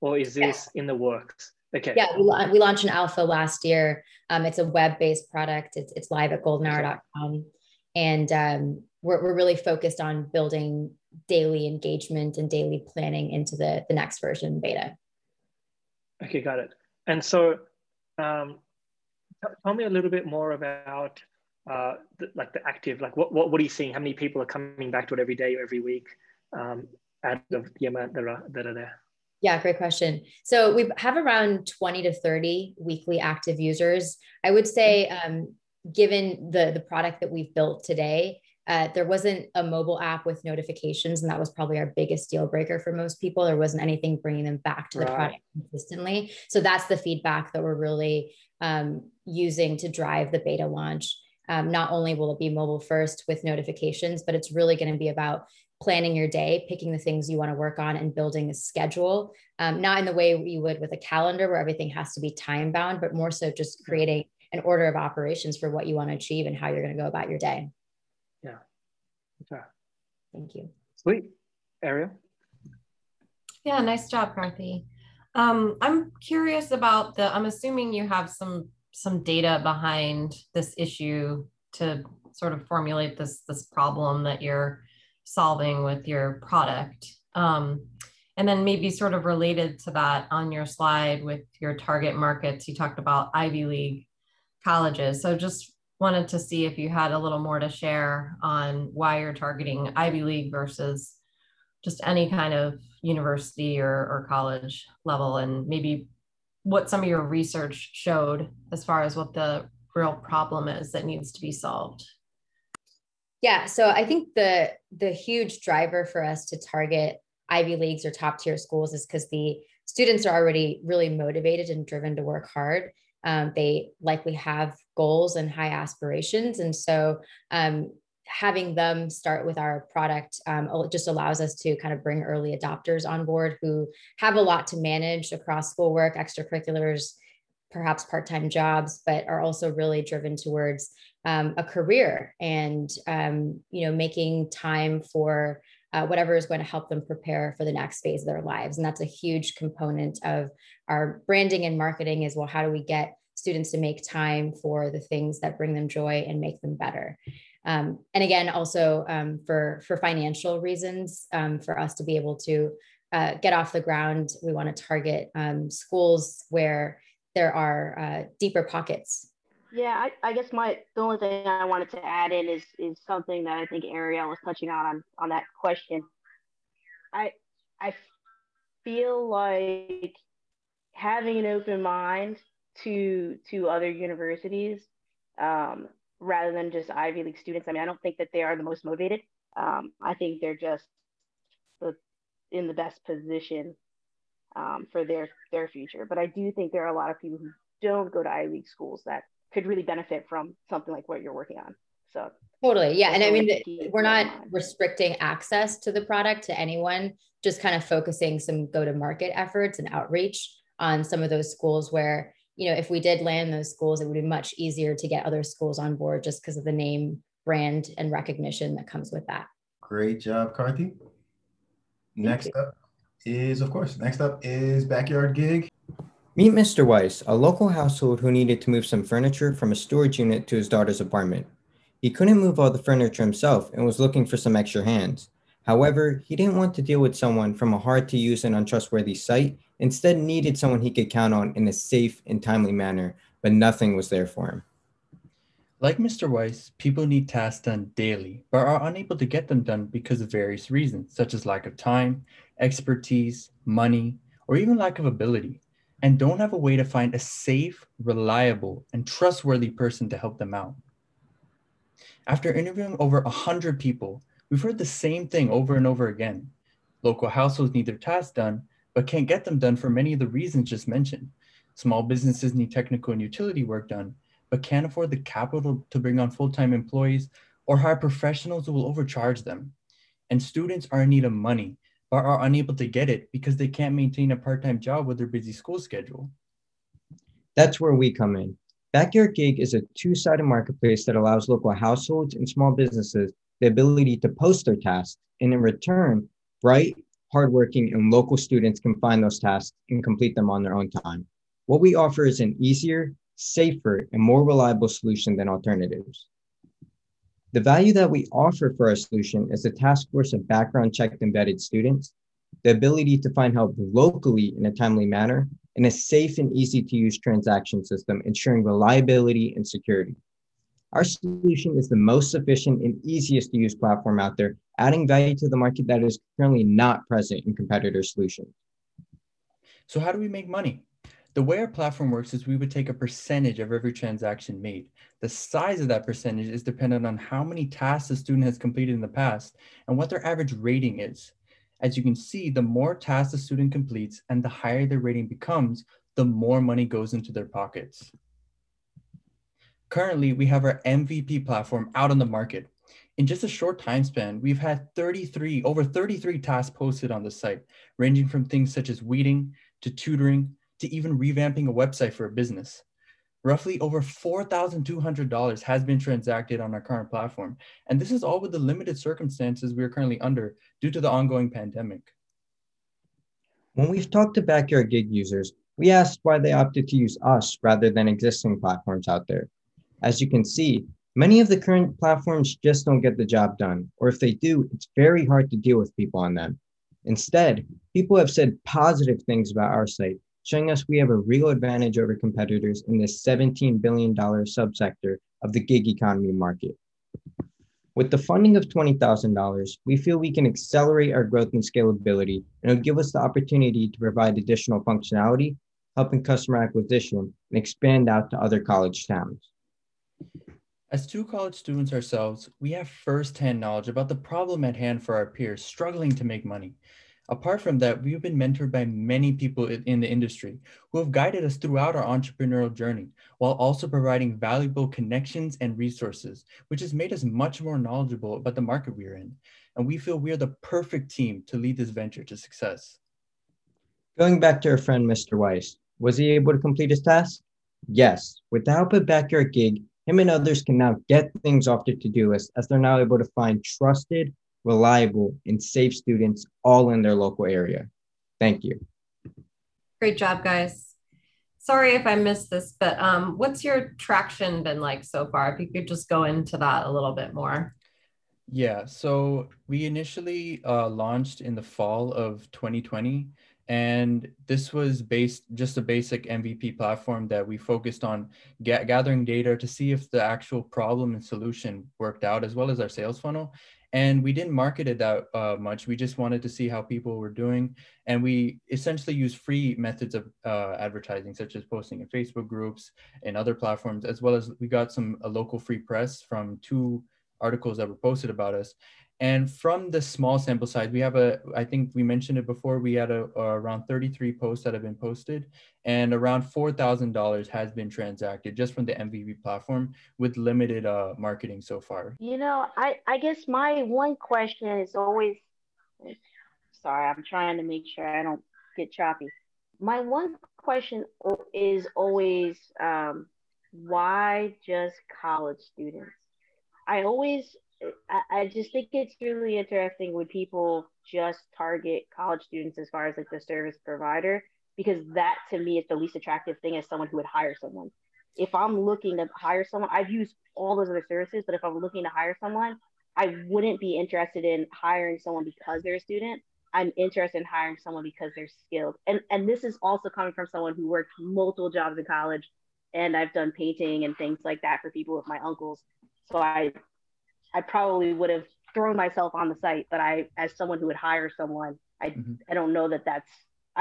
or is this yeah. in the works? Okay. Yeah, we, we launched an alpha last year. Um, it's a web-based product. It's, it's live at goldenhour.com. And um, we're, we're really focused on building daily engagement and daily planning into the, the next version beta. Okay, got it. And so um, tell me a little bit more about uh, the, like the active, like what, what, what are you seeing? How many people are coming back to it every day or every week um, out of the amount that are, that are there? Yeah, great question. So we have around 20 to 30 weekly active users. I would say, um, given the, the product that we've built today, uh, there wasn't a mobile app with notifications, and that was probably our biggest deal breaker for most people. There wasn't anything bringing them back to the right. product consistently. So that's the feedback that we're really um, using to drive the beta launch. Um, not only will it be mobile first with notifications, but it's really going to be about planning your day, picking the things you want to work on, and building a schedule. Um, not in the way you would with a calendar where everything has to be time bound, but more so just creating an order of operations for what you want to achieve and how you're going to go about your day. Yeah. Okay. Thank you. Sweet. Ariel? Yeah, nice job, Karthi. Um, I'm curious about the, I'm assuming you have some some data behind this issue to sort of formulate this this problem that you're solving with your product. Um, And then maybe sort of related to that on your slide with your target markets, you talked about Ivy League colleges. So just wanted to see if you had a little more to share on why you're targeting Ivy League versus just any kind of university or, or college level and maybe what some of your research showed as far as what the real problem is that needs to be solved yeah so i think the the huge driver for us to target ivy leagues or top tier schools is because the students are already really motivated and driven to work hard. Um, they likely have goals and high aspirations and so um, having them start with our product um, just allows us to kind of bring early adopters on board who have a lot to manage across schoolwork, extracurriculars, perhaps part-time jobs, but are also really driven towards um, a career and um, you know making time for uh, whatever is going to help them prepare for the next phase of their lives. And that's a huge component of our branding and marketing is well, how do we get students to make time for the things that bring them joy and make them better? Um, and again, also um, for for financial reasons, um, for us to be able to uh, get off the ground, we want to target um, schools where there are uh, deeper pockets. Yeah, I, I, guess my the only thing I wanted to add in is is something that I think Ariel was touching on on, on that question. I I feel like having an open mind to to other universities um, rather than just Ivy League students. I mean, I don't think that they are the most motivated. Um, I think they're just the, in the best position um, for their their future. But I do think there are a lot of people who don't go to Ivy League schools that could really benefit from something like what you're working on. So totally, yeah. And I mean, we're not restricting access to the product to anyone. Just kind of focusing some go to market efforts and outreach on some of those schools where you know, if we did land those schools, it would be much easier to get other schools on board just because of the name, brand, and recognition that comes with that. Great job, Karthi. Next up is, of course, next up is Backyard Gig. Meet Mr. Weiss, a local household who needed to move some furniture from a storage unit to his daughter's apartment. He couldn't move all the furniture himself and was looking for some extra hands. However, he didn't want to deal with someone from a hard to use and untrustworthy site instead needed someone he could count on in a safe and timely manner, but nothing was there for him. Like Mr. Weiss, people need tasks done daily, but are unable to get them done because of various reasons, such as lack of time, expertise, money, or even lack of ability, and don't have a way to find a safe, reliable, and trustworthy person to help them out. After interviewing over 100 people, we've heard the same thing over and over again. Local households need their tasks done, but can't get them done for many of the reasons just mentioned. Small businesses need technical and utility work done, but can't afford the capital to bring on full-time employees or hire professionals who will overcharge them. And students are in need of money, are unable to get it because they can't maintain a part-time job with their busy school schedule. That's where we come in. Backyard Gig is a two-sided marketplace that allows local households and small businesses the ability to post their tasks, and in return, bright, hardworking, and local students can find those tasks and complete them on their own time. What we offer is an easier, safer, and more reliable solution than alternatives. The value that we offer for our solution is a task force of background checked embedded students, the ability to find help locally in a timely manner, and a safe and easy to use transaction system, ensuring reliability and security. Our solution is the most efficient and easiest to use platform out there, adding value to the market that is currently not present in competitor solutions. So how do we make money? The way our platform works is we would take a percentage of every transaction made. The size of that percentage is dependent on how many tasks the student has completed in the past and what their average rating is. As you can see, the more tasks the student completes and the higher their rating becomes, the more money goes into their pockets. Currently, we have our MVP platform out on the market. In just a short time span, we've had 33, over 33 tasks posted on the site, ranging from things such as weeding to tutoring to even revamping a website for a business. Roughly over $4,200 has been transacted on our current platform. And this is all with the limited circumstances we are currently under due to the ongoing pandemic. When we've talked to backyard gig users, we asked why they opted to use us rather than existing platforms out there. As you can see, many of the current platforms just don't get the job done, or if they do, it's very hard to deal with people on them. Instead, people have said positive things about our site, showing us we have a real advantage over competitors in this $17 billion subsector of the gig economy market. With the funding of $20,000, we feel we can accelerate our growth and scalability, and it'll give us the opportunity to provide additional functionality, helping customer acquisition, and expand out to other college towns. As two college students ourselves, we have firsthand knowledge about the problem at hand for our peers struggling to make money. Apart from that, we've been mentored by many people in the industry who have guided us throughout our entrepreneurial journey, while also providing valuable connections and resources, which has made us much more knowledgeable about the market we're in. And we feel we are the perfect team to lead this venture to success. Going back to our friend, Mr. Weiss, was he able to complete his task? Yes. With the help of Backyard Gig, him and others can now get things off their to-do list as they're now able to find trusted, reliable, and safe students all in their local area. Thank you. Great job, guys. Sorry if I missed this, but um, what's your traction been like so far? If you could just go into that a little bit more. Yeah, so we initially uh, launched in the fall of 2020 and this was based just a basic MVP platform that we focused on ga- gathering data to see if the actual problem and solution worked out, as well as our sales funnel. And we didn't market it that uh, much. We just wanted to see how people were doing. And we essentially use free methods of uh, advertising, such as posting in Facebook groups and other platforms, as well as we got some a local free press from two articles that were posted about us. And from the small sample size, we have a, I think we mentioned it before, we had a, a around 33 posts that have been posted and around $4,000 has been transacted just from the MVP platform with limited uh, marketing so far. You know, I, I guess my one question is always, sorry, I'm trying to make sure I don't get choppy. My one question is always, um, why just college students? I always I, just think it's really interesting when people just target college students as far as like the service provider, because that to me is the least attractive thing as someone who would hire someone. If I'm looking to hire someone, I've used all those other services, but if I'm looking to hire someone, I wouldn't be interested in hiring someone because they're a student. I'm interested in hiring someone because they're skilled. And and this is also coming from someone who worked multiple jobs in college and I've done painting and things like that for people with my uncles. So I I probably would have thrown myself on the site, but I, as someone who would hire someone, I, mm-hmm. I don't know that that's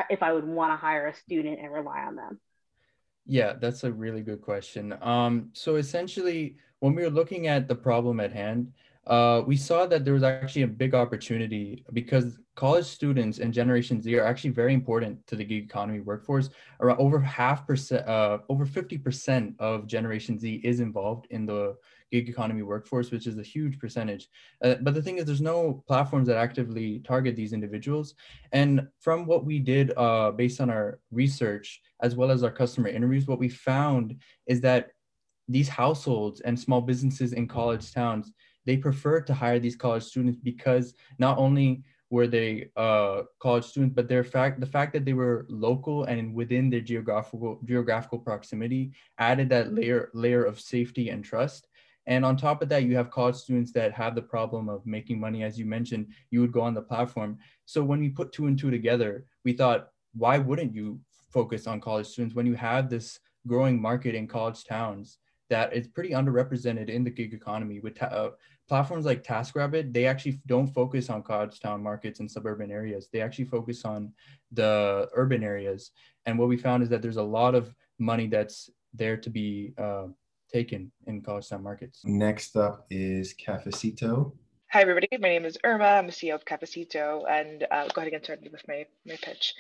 if I would want to hire a student and rely on them. Yeah, that's a really good question. Um, so essentially, when we were looking at the problem at hand, uh, we saw that there was actually a big opportunity because college students and Generation Z are actually very important to the gig economy workforce. Around over half percent, uh, over 50% of Generation Z is involved in the gig economy workforce, which is a huge percentage. Uh, but the thing is, there's no platforms that actively target these individuals. And from what we did uh, based on our research, as well as our customer interviews, what we found is that these households and small businesses in college towns, they prefer to hire these college students because not only were they uh, college students, but their fact the fact that they were local and within their geographical geographical proximity added that layer layer of safety and trust. And on top of that, you have college students that have the problem of making money. As you mentioned, you would go on the platform. So when we put two and two together, we thought, why wouldn't you focus on college students when you have this growing market in college towns that is pretty underrepresented in the gig economy with uh, platforms like TaskRabbit, they actually don't focus on college town markets and suburban areas. They actually focus on the urban areas. And what we found is that there's a lot of money that's there to be uh, taken in college town markets. Next up is Cafecito. Hi, everybody. My name is Irma. I'm the CEO of Cafecito, and uh, go ahead and get started with my, my pitch.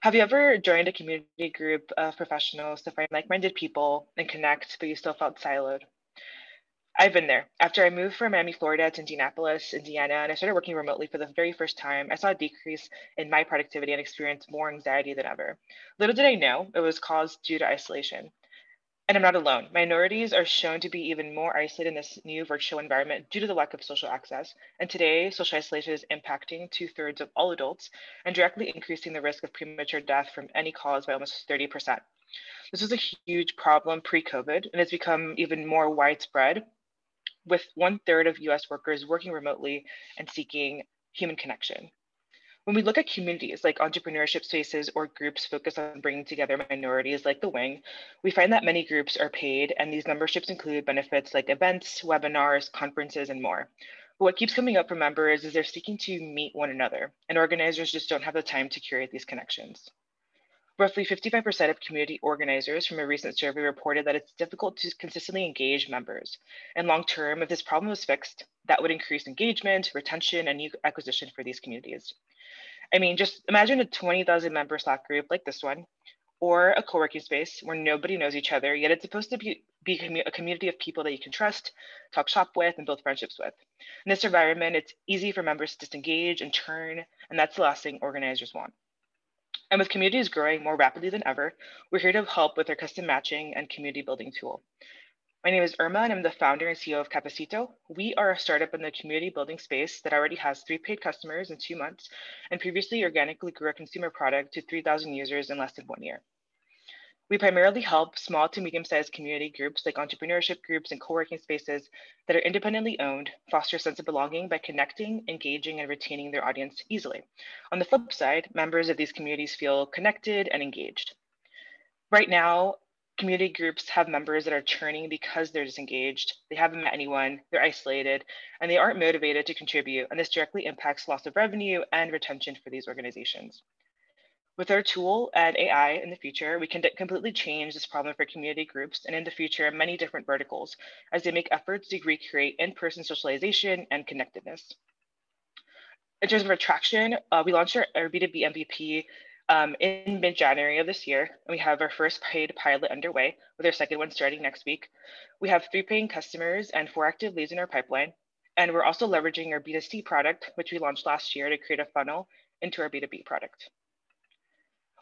Have you ever joined a community group of professionals to find like minded people and connect, but you still felt siloed? I've been there. After I moved from Miami, Florida to Indianapolis, Indiana, and I started working remotely for the very first time, I saw a decrease in my productivity and experienced more anxiety than ever. Little did I know it was caused due to isolation. And I'm not alone. Minorities are shown to be even more isolated in this new virtual environment due to the lack of social access. And today, social isolation is impacting two thirds of all adults and directly increasing the risk of premature death from any cause by almost 30%. This was a huge problem pre COVID and has become even more widespread, with one third of US workers working remotely and seeking human connection. When we look at communities like entrepreneurship spaces or groups focused on bringing together minorities like the Wing, we find that many groups are paid and these memberships include benefits like events, webinars, conferences, and more. But what keeps coming up from members is they're seeking to meet one another and organizers just don't have the time to curate these connections. Roughly 55% of community organizers from a recent survey reported that it's difficult to consistently engage members. And long term, if this problem was fixed, that would increase engagement, retention, and new acquisition for these communities. I mean, just imagine a 20,000 member Slack group like this one, or a co-working space where nobody knows each other, yet it's supposed to be, be a community of people that you can trust, talk shop with, and build friendships with. In this environment, it's easy for members to disengage and turn, and that's the last thing organizers want. And with communities growing more rapidly than ever, we're here to help with our custom matching and community building tool. My name is Irma and I'm the founder and CEO of Cafecito. We are a startup in the community building space that already has three paid customers in two months and previously organically grew a consumer product to 3,000 users in less than one year. We primarily help small to medium sized community groups like entrepreneurship groups and co working spaces that are independently owned foster a sense of belonging by connecting, engaging, and retaining their audience easily. On the flip side, members of these communities feel connected and engaged. Right now, community groups have members that are churning because they're disengaged, they haven't met anyone, they're isolated, and they aren't motivated to contribute. And this directly impacts loss of revenue and retention for these organizations. With our tool and AI in the future, we can completely change this problem for community groups and in the future, many different verticals as they make efforts to recreate in-person socialization and connectedness. In terms of attraction, uh, we launched our, our B2B MVP um, in mid-January of this year. And we have our first paid pilot underway with our second one starting next week. We have three paying customers and four active leads in our pipeline. And we're also leveraging our B2C product, which we launched last year to create a funnel into our B2B product.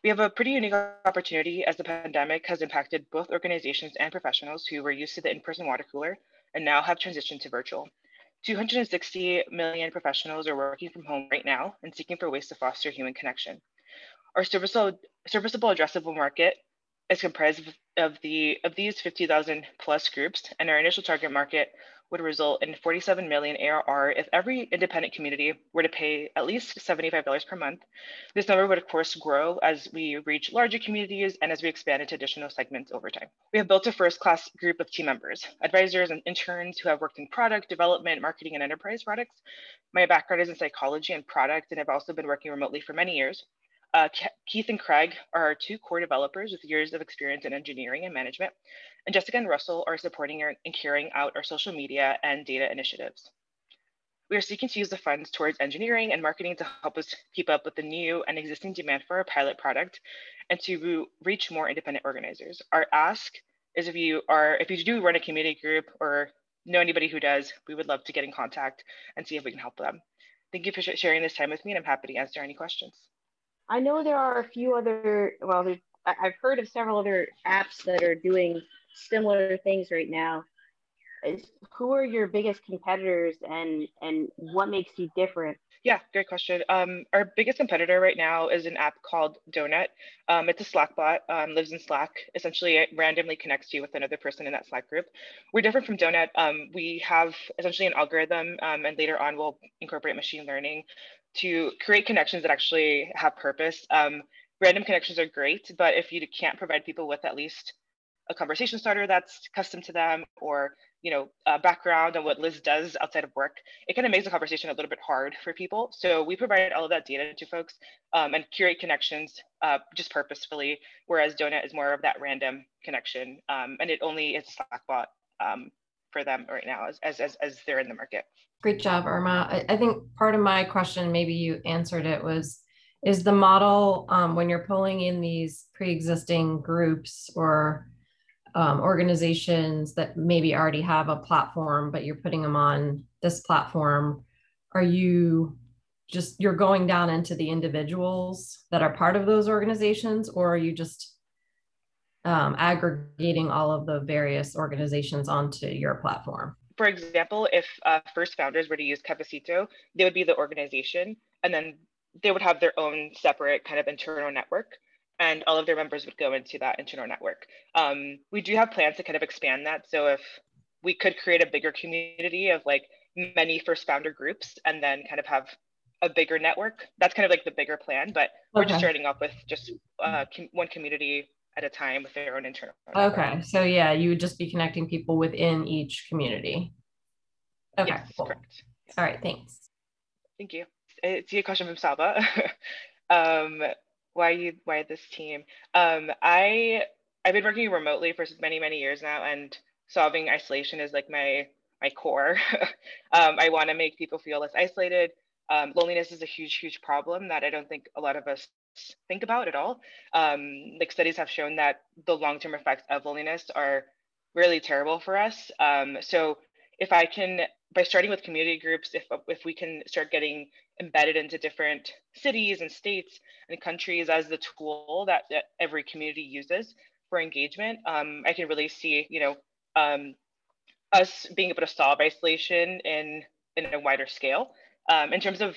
We have a pretty unique opportunity as the pandemic has impacted both organizations and professionals who were used to the in-person water cooler and now have transitioned to virtual. 260 million professionals are working from home right now and seeking for ways to foster human connection. Our serviceable, serviceable addressable market is comprised of the of these 50,000 plus groups, and our initial target market would result in 47 million ARR if every independent community were to pay at least $75 per month. This number would of course grow as we reach larger communities and as we expand into additional segments over time. We have built a first-class group of team members, advisors and interns who have worked in product development, marketing, and enterprise products. My background is in psychology and product, and I've also been working remotely for many years. Uh, Keith and Craig are our two core developers with years of experience in engineering and management, and Jessica and Russell are supporting and carrying out our social media and data initiatives. We are seeking to use the funds towards engineering and marketing to help us keep up with the new and existing demand for our pilot product and to reach more independent organizers. Our ask is if you are, if you do run a community group or know anybody who does, we would love to get in contact and see if we can help them. Thank you for sharing this time with me and I'm happy to answer any questions. I know there are a few other, well, I've heard of several other apps that are doing similar things right now. Who are your biggest competitors and and what makes you different? Yeah, great question. Um, our biggest competitor right now is an app called Donut. Um, it's a Slack bot, um, lives in Slack. Essentially, it randomly connects you with another person in that Slack group. We're different from Donut. Um, we have essentially an algorithm, um, and later on, we'll incorporate machine learning to create connections that actually have purpose. Um, random connections are great, but if you can't provide people with at least a conversation starter that's custom to them or you know a background on what Liz does outside of work, it kind of makes the conversation a little bit hard for people. So we provide all of that data to folks um, and curate connections uh, just purposefully, whereas Donut is more of that random connection, um, and it only is a Slack bot um, for them right now as, as, as, they're in the market. Great job, Irma. I, I think part of my question, maybe you answered it, was is the model um, when you're pulling in these pre-existing groups or um, organizations that maybe already have a platform, but you're putting them on this platform, are you just you're going down into the individuals that are part of those organizations, or are you just um, aggregating all of the various organizations onto your platform? for example, if uh, first founders were to use Cafecito, they would be the organization, and then they would have their own separate kind of internal network, and all of their members would go into that internal network. Um, we do have plans to kind of expand that. So if we could create a bigger community of like many first founder groups, and then kind of have a bigger network. That's kind of like the bigger plan, but we're just starting off with just uh, com- one community at a time with their own internal. Okay, so yeah, you would just be connecting people within each community. Okay, Yes, cool. correct. All right, thanks. Thank you. It's a question from Saba. um, why you why this team? Um, I I've been working remotely for many many years now, and solving isolation is like my my core. um, I want to make people feel less isolated. Um, loneliness is a huge huge problem that I don't think a lot of us think about at all. Um, like studies have shown that the long term effects of loneliness are really terrible for us. Um, so if I can, by starting with community groups, if if we can start getting embedded into different cities and states and countries as the tool that, that every community uses for engagement, um, I can really see, you know, um, us being able to solve isolation in in a wider scale. Um, in terms of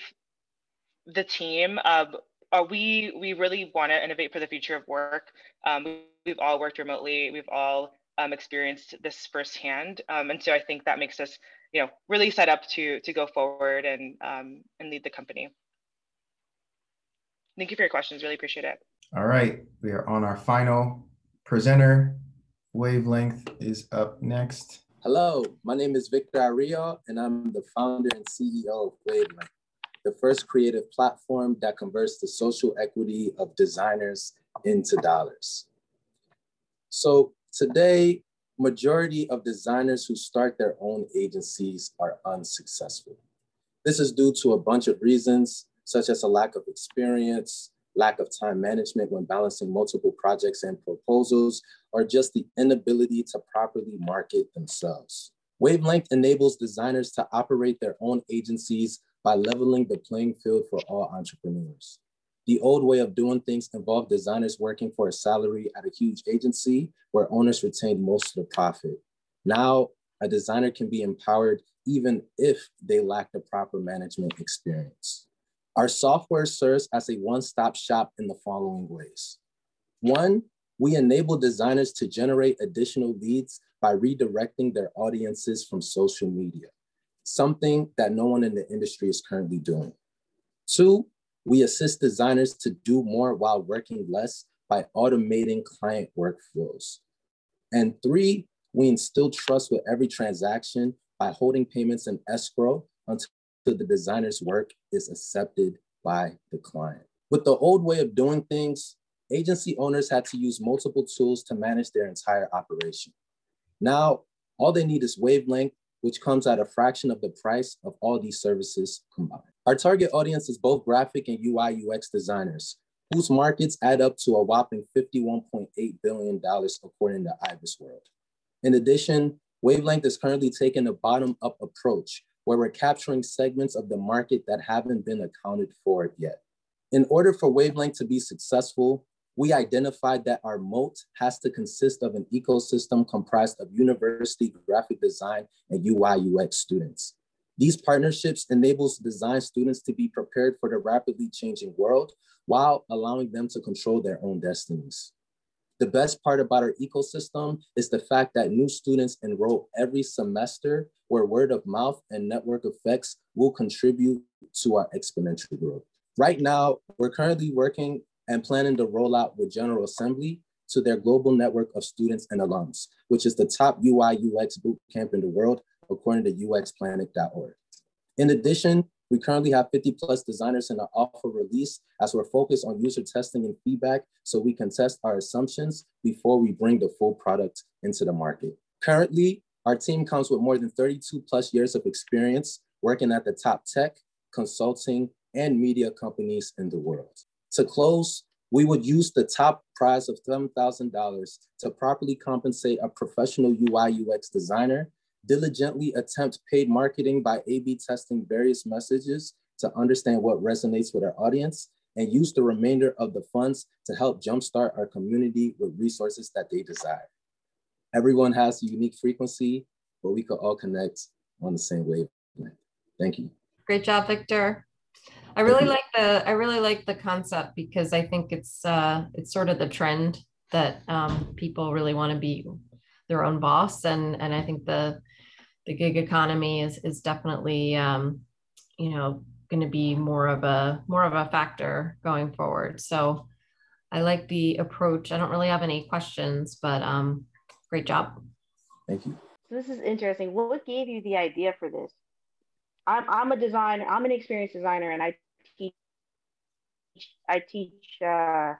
the team, uh, uh, we we really want to innovate for the future of work. Um, we, we've all worked remotely. We've all um, experienced this firsthand, um, and so I think that makes us, you know, really set up to to go forward and um, and lead the company. Thank you for your questions. Really appreciate it. All right, we are on our final presenter. Wavelength is up next. Hello, my name is Victor Ario, and I'm the founder and CEO of Wavelength, the first creative platform that converts the social equity of designers into dollars. So today, majority of designers who start their own agencies are unsuccessful. This is due to a bunch of reasons, such as a lack of experience, lack of time management when balancing multiple projects and proposals, or just the inability to properly market themselves. Wavelength enables designers to operate their own agencies by leveling the playing field for all entrepreneurs. The old way of doing things involved designers working for a salary at a huge agency where owners retained most of the profit. Now, a designer can be empowered even if they lack the proper management experience. Our software serves as a one-stop shop in the following ways. One, we enable designers to generate additional leads by redirecting their audiences from social media, something that no one in the industry is currently doing. Two, we assist designers to do more while working less by automating client workflows. And three, we instill trust with every transaction by holding payments in escrow until the designer's work is accepted by the client. With the old way of doing things, agency owners had to use multiple tools to manage their entire operation. Now, all they need is wavelength, which comes at a fraction of the price of all these services combined. Our target audience is both graphic and UI UX designers, whose markets add up to a whopping $51.8 billion according to IBISWorld. In addition, Wavelength is currently taking a bottom-up approach where we're capturing segments of the market that haven't been accounted for yet. In order for Wavelength to be successful, we identified that our moat has to consist of an ecosystem comprised of university graphic design and UI UX students. These partnerships enables design students to be prepared for the rapidly changing world while allowing them to control their own destinies. The best part about our ecosystem is the fact that new students enroll every semester where word of mouth and network effects will contribute to our exponential growth. Right now, we're currently working and planning to roll out with General Assembly to their global network of students and alums, which is the top UI UX bootcamp in the world, according to uxplanet.org. In addition, we currently have 50 plus designers in our alpha release as we're focused on user testing and feedback so we can test our assumptions before we bring the full product into the market. Currently, our team comes with more than 32 plus years of experience working at the top tech, consulting, and media companies in the world. To close, we would use the top prize of $7,000 to properly compensate a professional UI UX designer diligently attempt paid marketing by A-B testing various messages to understand what resonates with our audience and use the remainder of the funds to help jumpstart our community with resources that they desire. Everyone has a unique frequency, but we could all connect on the same wavelength. Thank you. Great job, Victor. I really like the I really like the concept because I think it's uh, it's sort of the trend that um, people really want to be their own boss, and and I think the the gig economy is is definitely um, you know going to be more of a more of a factor going forward. So I like the approach. I don't really have any questions, but um, great job. Thank you. So this is interesting. What gave you the idea for this? I'm, I'm a designer. I'm an experienced designer, and I teach. I teach uh,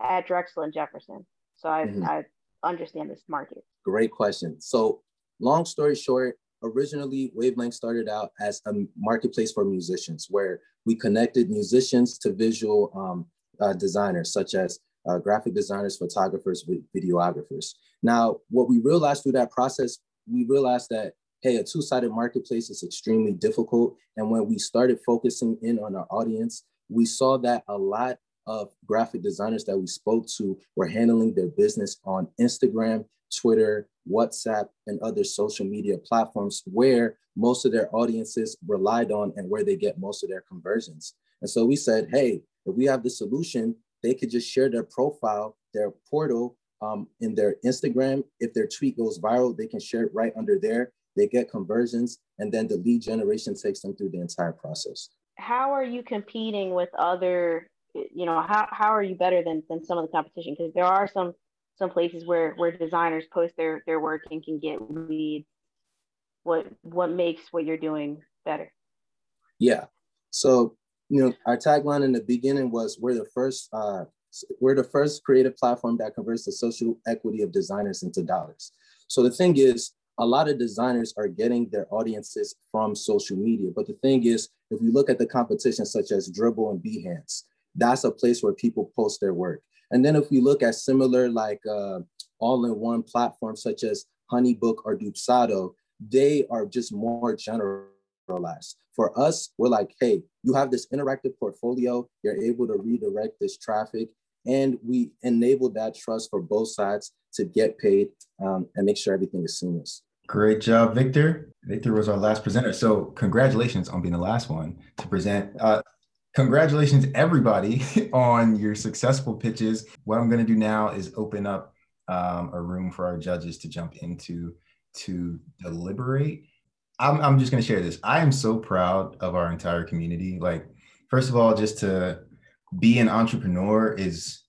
at Drexel and Jefferson, so I, mm-hmm. I understand this market. Great question. So, long story short, originally Wavelength started out as a marketplace for musicians, where we connected musicians to visual um, uh, designers, such as uh, graphic designers, photographers, videographers. Now, what we realized through that process, we realized that, hey, a two-sided marketplace is extremely difficult. And when we started focusing in on our audience, we saw that a lot of graphic designers that we spoke to were handling their business on Instagram, Twitter, WhatsApp, and other social media platforms where most of their audiences relied on and where they get most of their conversions. And so we said, hey, if we have the solution, they could just share their profile, their portal um, in their Instagram. If their tweet goes viral, they can share it right under there. They get conversions, and then the lead generation takes them through the entire process. How are you competing with other? You know, how, how are you better than, than some of the competition? Because there are some some places where where designers post their their work and can get leads. What what makes what you're doing better? Yeah. So you know, our tagline in the beginning was we're the first uh, we're the first creative platform that converts the social equity of designers into dollars. So the thing is, a lot of designers are getting their audiences from social media. But the thing is, if we look at the competition such as Dribbble and Behance, that's a place where people post their work. And then if we look at similar like uh, all-in-one platforms such as Honeybook or Dubsado, they are just more generalized. For us, we're like, hey, you have this interactive portfolio, you're able to redirect this traffic, and we enable that trust for both sides to get paid um, and make sure everything is seamless. Great job, Victor. Victor was our last presenter. So congratulations on being the last one to present. Uh, congratulations, everybody, on your successful pitches. What I'm going to do now is open up um, a room for our judges to jump into to deliberate. I'm, I'm just going to share this. I am so proud of our entire community. Like, first of all, just to be an entrepreneur is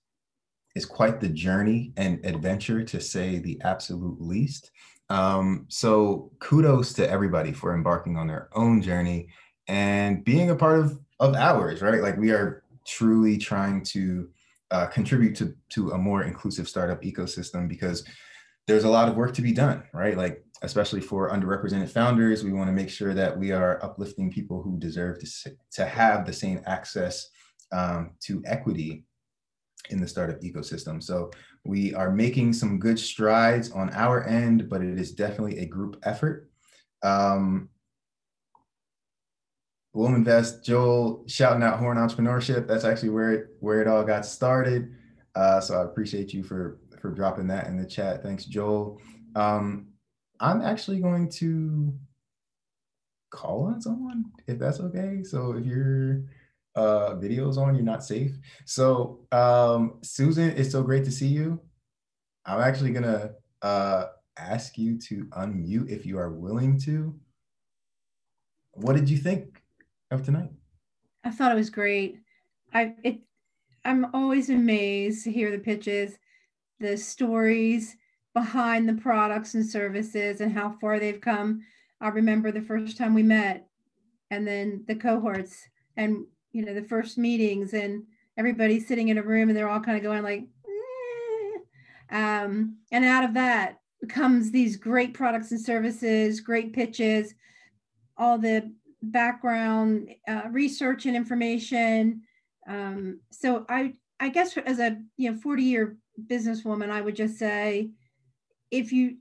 is quite the journey and adventure to say the absolute least. Um, so kudos to everybody for embarking on their own journey and being a part of of ours, right? Like we are truly trying to uh, contribute to to a more inclusive startup ecosystem because there's a lot of work to be done, right? Like especially for underrepresented founders. We want to make sure that we are uplifting people who deserve to, to have the same access um, to equity in the startup ecosystem. So we are making some good strides on our end, but it is definitely a group effort. Um, WilmInvest, Joel shouting out Horn Entrepreneurship. That's actually where it where it all got started. Uh, so I appreciate you for for dropping that in the chat. Thanks, Joel. Um, I'm actually going to call on someone if that's okay. So if your uh, video's on, you're not safe. So um, Susan, it's so great to see you. I'm actually gonna uh, ask you to unmute if you are willing to. What did you think of tonight? I thought it was great. I it I'm always amazed to hear the pitches, the stories, behind the products and services and how far they've come. I remember the first time we met and then the cohorts and you know the first meetings and everybody sitting in a room and they're all kind of going like eh. um, and out of that comes these great products and services great pitches all the background uh, research and information um, so i i guess as a you know 40 year businesswoman i would just say if you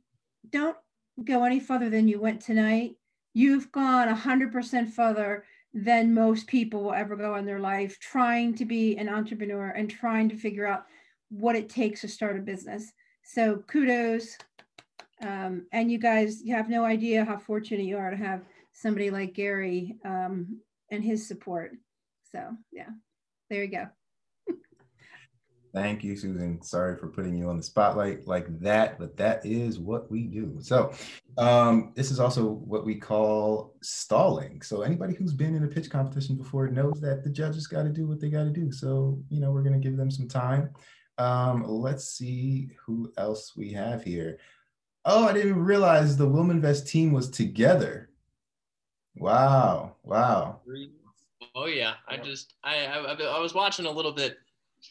don't go any further than you went tonight, you've gone 100% further than most people will ever go in their life trying to be an entrepreneur and trying to figure out what it takes to start a business. So kudos. Um, and you guys, you have no idea how fortunate you are to have somebody like Gary um, and his support. So yeah, there you go. Thank you, Susan. Sorry for putting you on the spotlight like that, but that is what we do. So, um, this is also what we call stalling. So, anybody who's been in a pitch competition before knows that the judges got to do what they got to do. So, you know, we're going to give them some time. Um, let's see who else we have here. Oh, I didn't realize the WilmInvest team was together. Wow. Wow. Oh yeah, I just I, I I was watching a little bit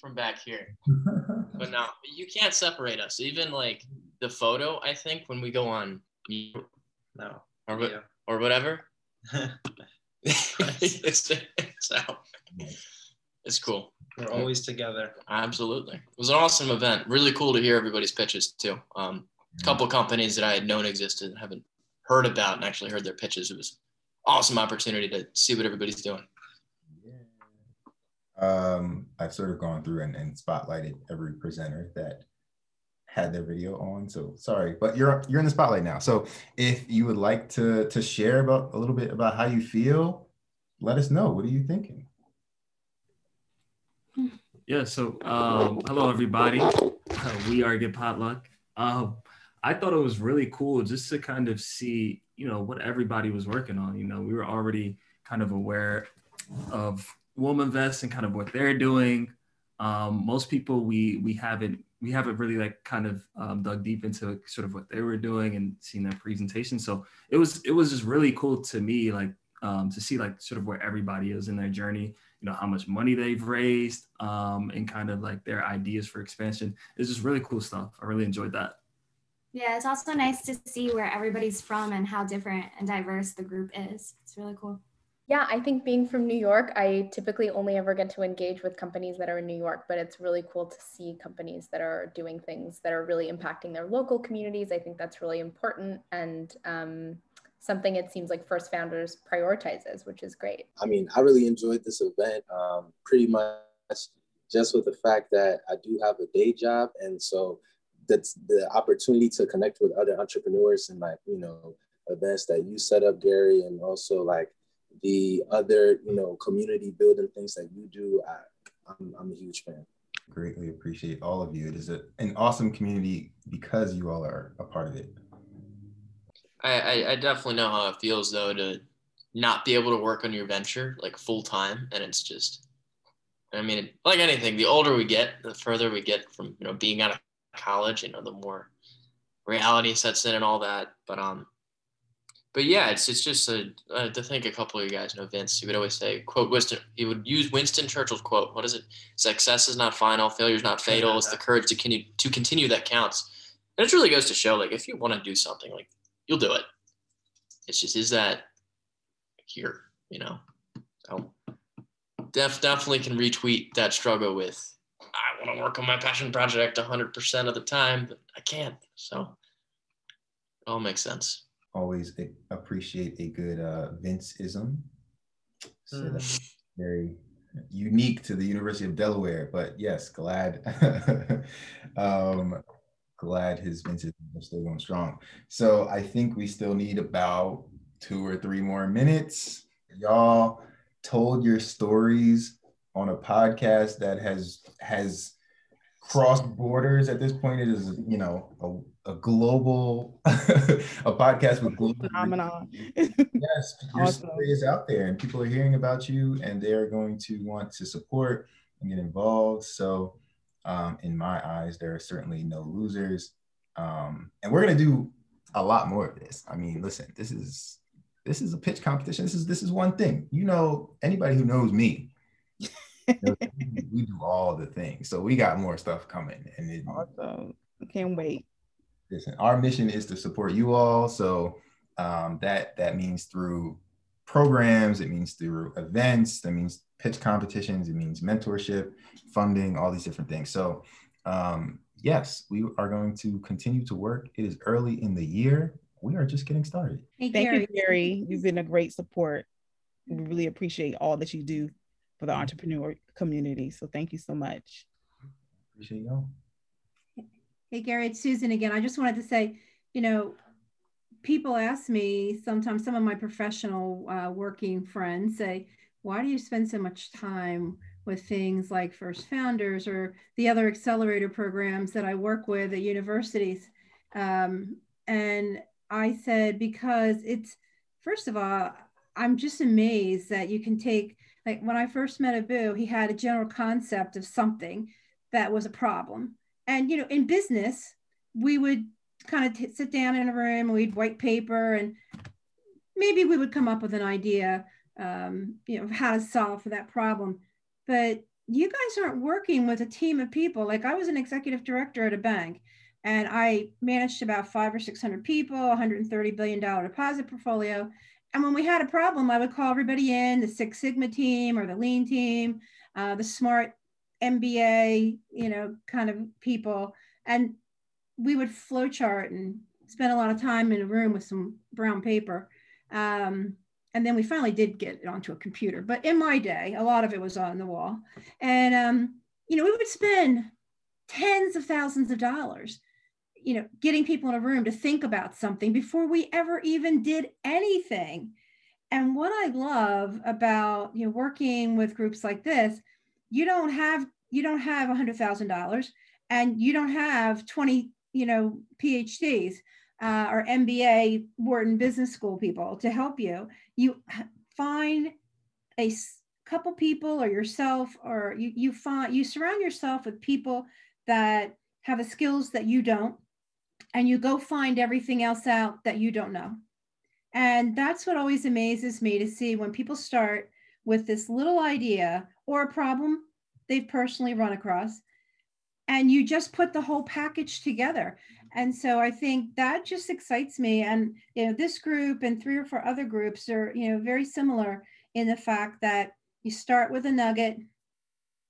from back here, but now you can't separate us. Even like the photo, I think when we go on, no, or yeah. or whatever. it's, it's out. It's cool. We're always together. Absolutely. It was an awesome event. Really cool to hear everybody's pitches too. Um, a couple companies that I had known existed, and haven't heard about, and actually heard their pitches. It was awesome opportunity to see what everybody's doing. Um, I've sort of gone through and, and spotlighted every presenter that had their video on. So sorry, but you're you're in the spotlight now. So if you would like to to share about a little bit about how you feel, let us know. What are you thinking? Yeah. So um, hello everybody. We are Get Potluck. Um, I thought it was really cool just to kind of see, you know, what everybody was working on. You know, we were already kind of aware of WilmInvest and kind of what they're doing. Um, most people we we haven't we haven't really like kind of um, dug deep into sort of what they were doing and seen their presentation. So it was it was just really cool to me like um, to see like sort of where everybody is in their journey. You know how much money they've raised um, and kind of like their ideas for expansion. It's just really cool stuff. I really enjoyed that. Yeah, it's also nice to see where everybody's from and how different and diverse the group is. It's really cool. Yeah, I think being from New York, I typically only ever get to engage with companies that are in New York, but it's really cool to see companies that are doing things that are really impacting their local communities. I think that's really important and um, something it seems like First Founders prioritizes, which is great. I mean, I really enjoyed this event um, pretty much just with the fact that I do have a day job. And so that's the opportunity to connect with other entrepreneurs and like, you know, events that you set up, Gary, and also like the other, you know, community building things that you do, I, I'm, I'm a huge fan. Greatly appreciate all of you. It is a, an awesome community because you all are a part of it. I, I, I definitely know how it feels though to not be able to work on your venture like full time, and it's just, I mean, like anything, the older we get, the further we get from you know being out of college, you know, the more reality sets in and all that. But um, but yeah, it's it's just a, uh, to think a couple of you guys know Vince. He would always say, "quote Winston." He would use Winston Churchill's quote. What is it? Success is not final. Failure is not fatal. It's the courage to continue to continue that counts. And it really goes to show, like, if you want to do something, like, you'll do it. It's just is that here, you know? So def definitely can retweet that struggle with. I want to work on my passion project 100% of the time, but I can't. So it all makes sense always appreciate a good uh, Vince-ism. So mm. that's very unique to the University of Delaware. But yes, glad um, glad his Vinces is still going strong. So I think we still need about two or three more minutes. Y'all told your stories on a podcast that has has crossed borders at this point. It is, you know, a, a global, a podcast with global phenomenon. yes, your awesome. story is out there, and people are hearing about you, and they are going to want to support and get involved. So, um, in my eyes, there are certainly no losers, um, and we're gonna do a lot more of this. I mean, listen, this is this is a pitch competition. This is this is one thing. You know, anybody who knows me we do all the things. So we got more stuff coming. And it, awesome. Can't wait. Listen, our mission is to support you all. So um, that that means through programs, it means through events, that means pitch competitions, it means mentorship, funding, all these different things. So um, yes, we are going to continue to work. It is early in the year. We are just getting started. Hey, Thank Gary. you, Gary. You've been a great support. We really appreciate all that you do for the entrepreneur community. So thank you so much. Appreciate y'all. Hey, Gary, it's Susan again. I just wanted to say, you know, people ask me sometimes, some of my professional uh, working friends say, why do you spend so much time with things like First Founders or the other accelerator programs that I work with at universities. Um, and I said, because it's, first of all, I'm just amazed that you can take, like when I first met Abu, he had a general concept of something that was a problem. And, you know, in business, we would kind of t- sit down in a room and we'd white paper and maybe we would come up with an idea, um, you know, of how to solve for that problem. But you guys aren't working with a team of people. Like I was an executive director at a bank and I managed about five or 600 people, $130 billion deposit portfolio. And when we had a problem, I would call everybody in the Six Sigma team or the lean team, uh, the smart MBA, you know, kind of people. And we would flowchart and spend a lot of time in a room with some brown paper. Um, and then we finally did get it onto a computer. But in my day, a lot of it was on the wall. And, um, you know, we would spend tens of thousands of dollars, you know, getting people in a room to think about something before we ever even did anything. And what I love about, you know, working with groups like this, you don't have, you don't have a hundred thousand dollars and you don't have 20, you know, PhDs uh, or MBA Wharton Business School people to help you. You find a couple people or yourself, or you, you find you surround yourself with people that have the skills that you don't, and you go find everything else out that you don't know. And that's what always amazes me to see when people start with this little idea or a problem they've personally run across and you just put the whole package together. And so i think that just excites me. And you know this group and three or four other groups are you know very similar in the fact that you start with a nugget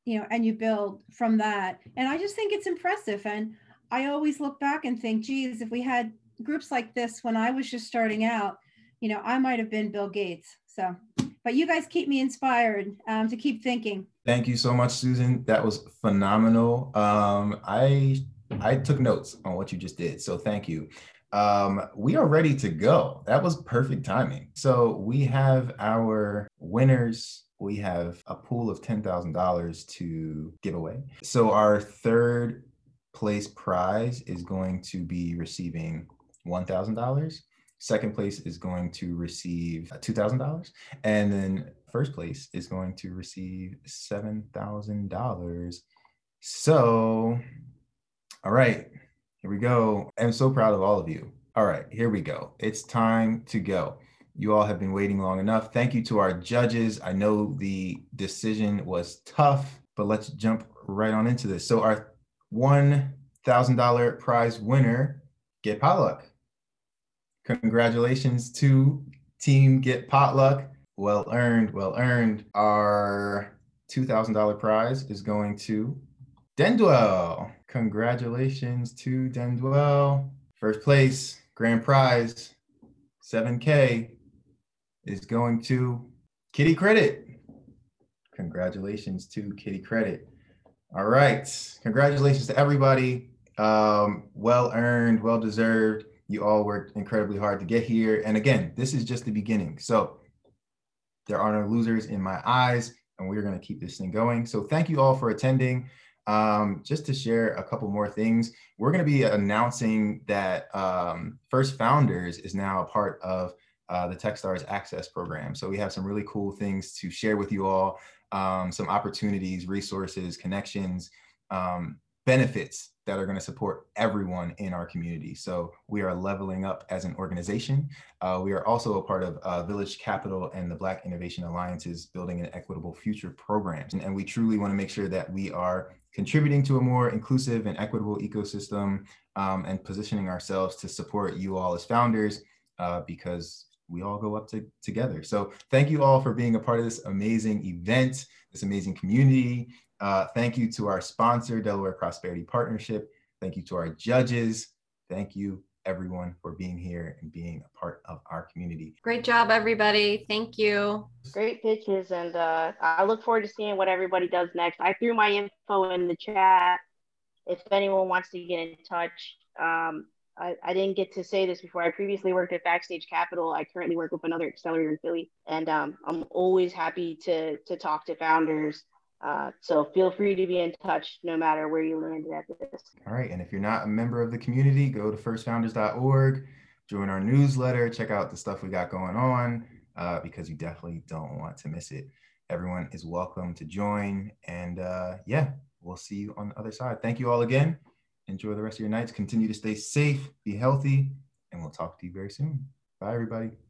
you know and you build from that. And i just think it's impressive. And i always look back and think geez if we had groups like this when i was just starting out you know i might have been bill gates so but you guys keep me inspired um, to keep thinking thank you so much susan that was phenomenal um, i I took notes on what you just did. So thank you. Um, we are ready to go. That was perfect timing. So we have our winners. We have a pool of $10,000 to give away. So our third place prize is going to be receiving $1,000. Second place is going to receive uh, $2,000. And then first place is going to receive $7,000. So all right, here we go. I'm so proud of all of you. All right, here we go. It's time to go. You all have been waiting long enough. Thank you to our judges. I know the decision was tough, but let's jump right on into this. So, our $1,000 prize winner, Get Potluck. Congratulations to Team Get Potluck. Well earned, well earned. Our $2,000 prize is going to Dendwell. Congratulations to Dendwell. First place, grand prize, 7K is going to Kiddie Kredit. Congratulations to Kiddie Kredit. All right. Congratulations to everybody. Um, well earned, well deserved. You all worked incredibly hard to get here. And again, this is just the beginning. So there are no losers in my eyes, and we're going to keep this thing going. So thank you all for attending. Um, just to share a couple more things, we're going to be announcing that um, First Founders is now a part of uh, the Techstars Access program. So we have some really cool things to share with you all, um, some opportunities, resources, connections, um, benefits that are going to support everyone in our community. So we are leveling up as an organization. Uh, we are also a part of uh, Village Capital and the Black Innovation Alliance's Building an Equitable Future programs. And, and we truly want to make sure that we are contributing to a more inclusive and equitable ecosystem um, and positioning ourselves to support you all as founders uh, because we all go up to, together. So thank you all for being a part of this amazing event, this amazing community. Uh, thank you to our sponsor, Delaware Prosperity Partnership. Thank you to our judges. Thank you everyone for being here and being a part of our community. Great job, everybody. Thank you. Great pitches. And uh, I look forward to seeing what everybody does next. I threw my info in the chat. If anyone wants to get in touch, um, I, I didn't get to say this before. I previously worked at Backstage Capital. I currently work with another accelerator in Philly. And um, I'm always happy to, to talk to founders Uh, so feel free to be in touch no matter where you landed at this. All right. And if you're not a member of the community, go to firstfounders.org, join our newsletter, check out the stuff we got going on uh, because you definitely don't want to miss it. Everyone is welcome to join. And uh, yeah, we'll see you on the other side. Thank you all again. Enjoy the rest of your nights. Continue to stay safe, be healthy, and we'll talk to you very soon. Bye, everybody.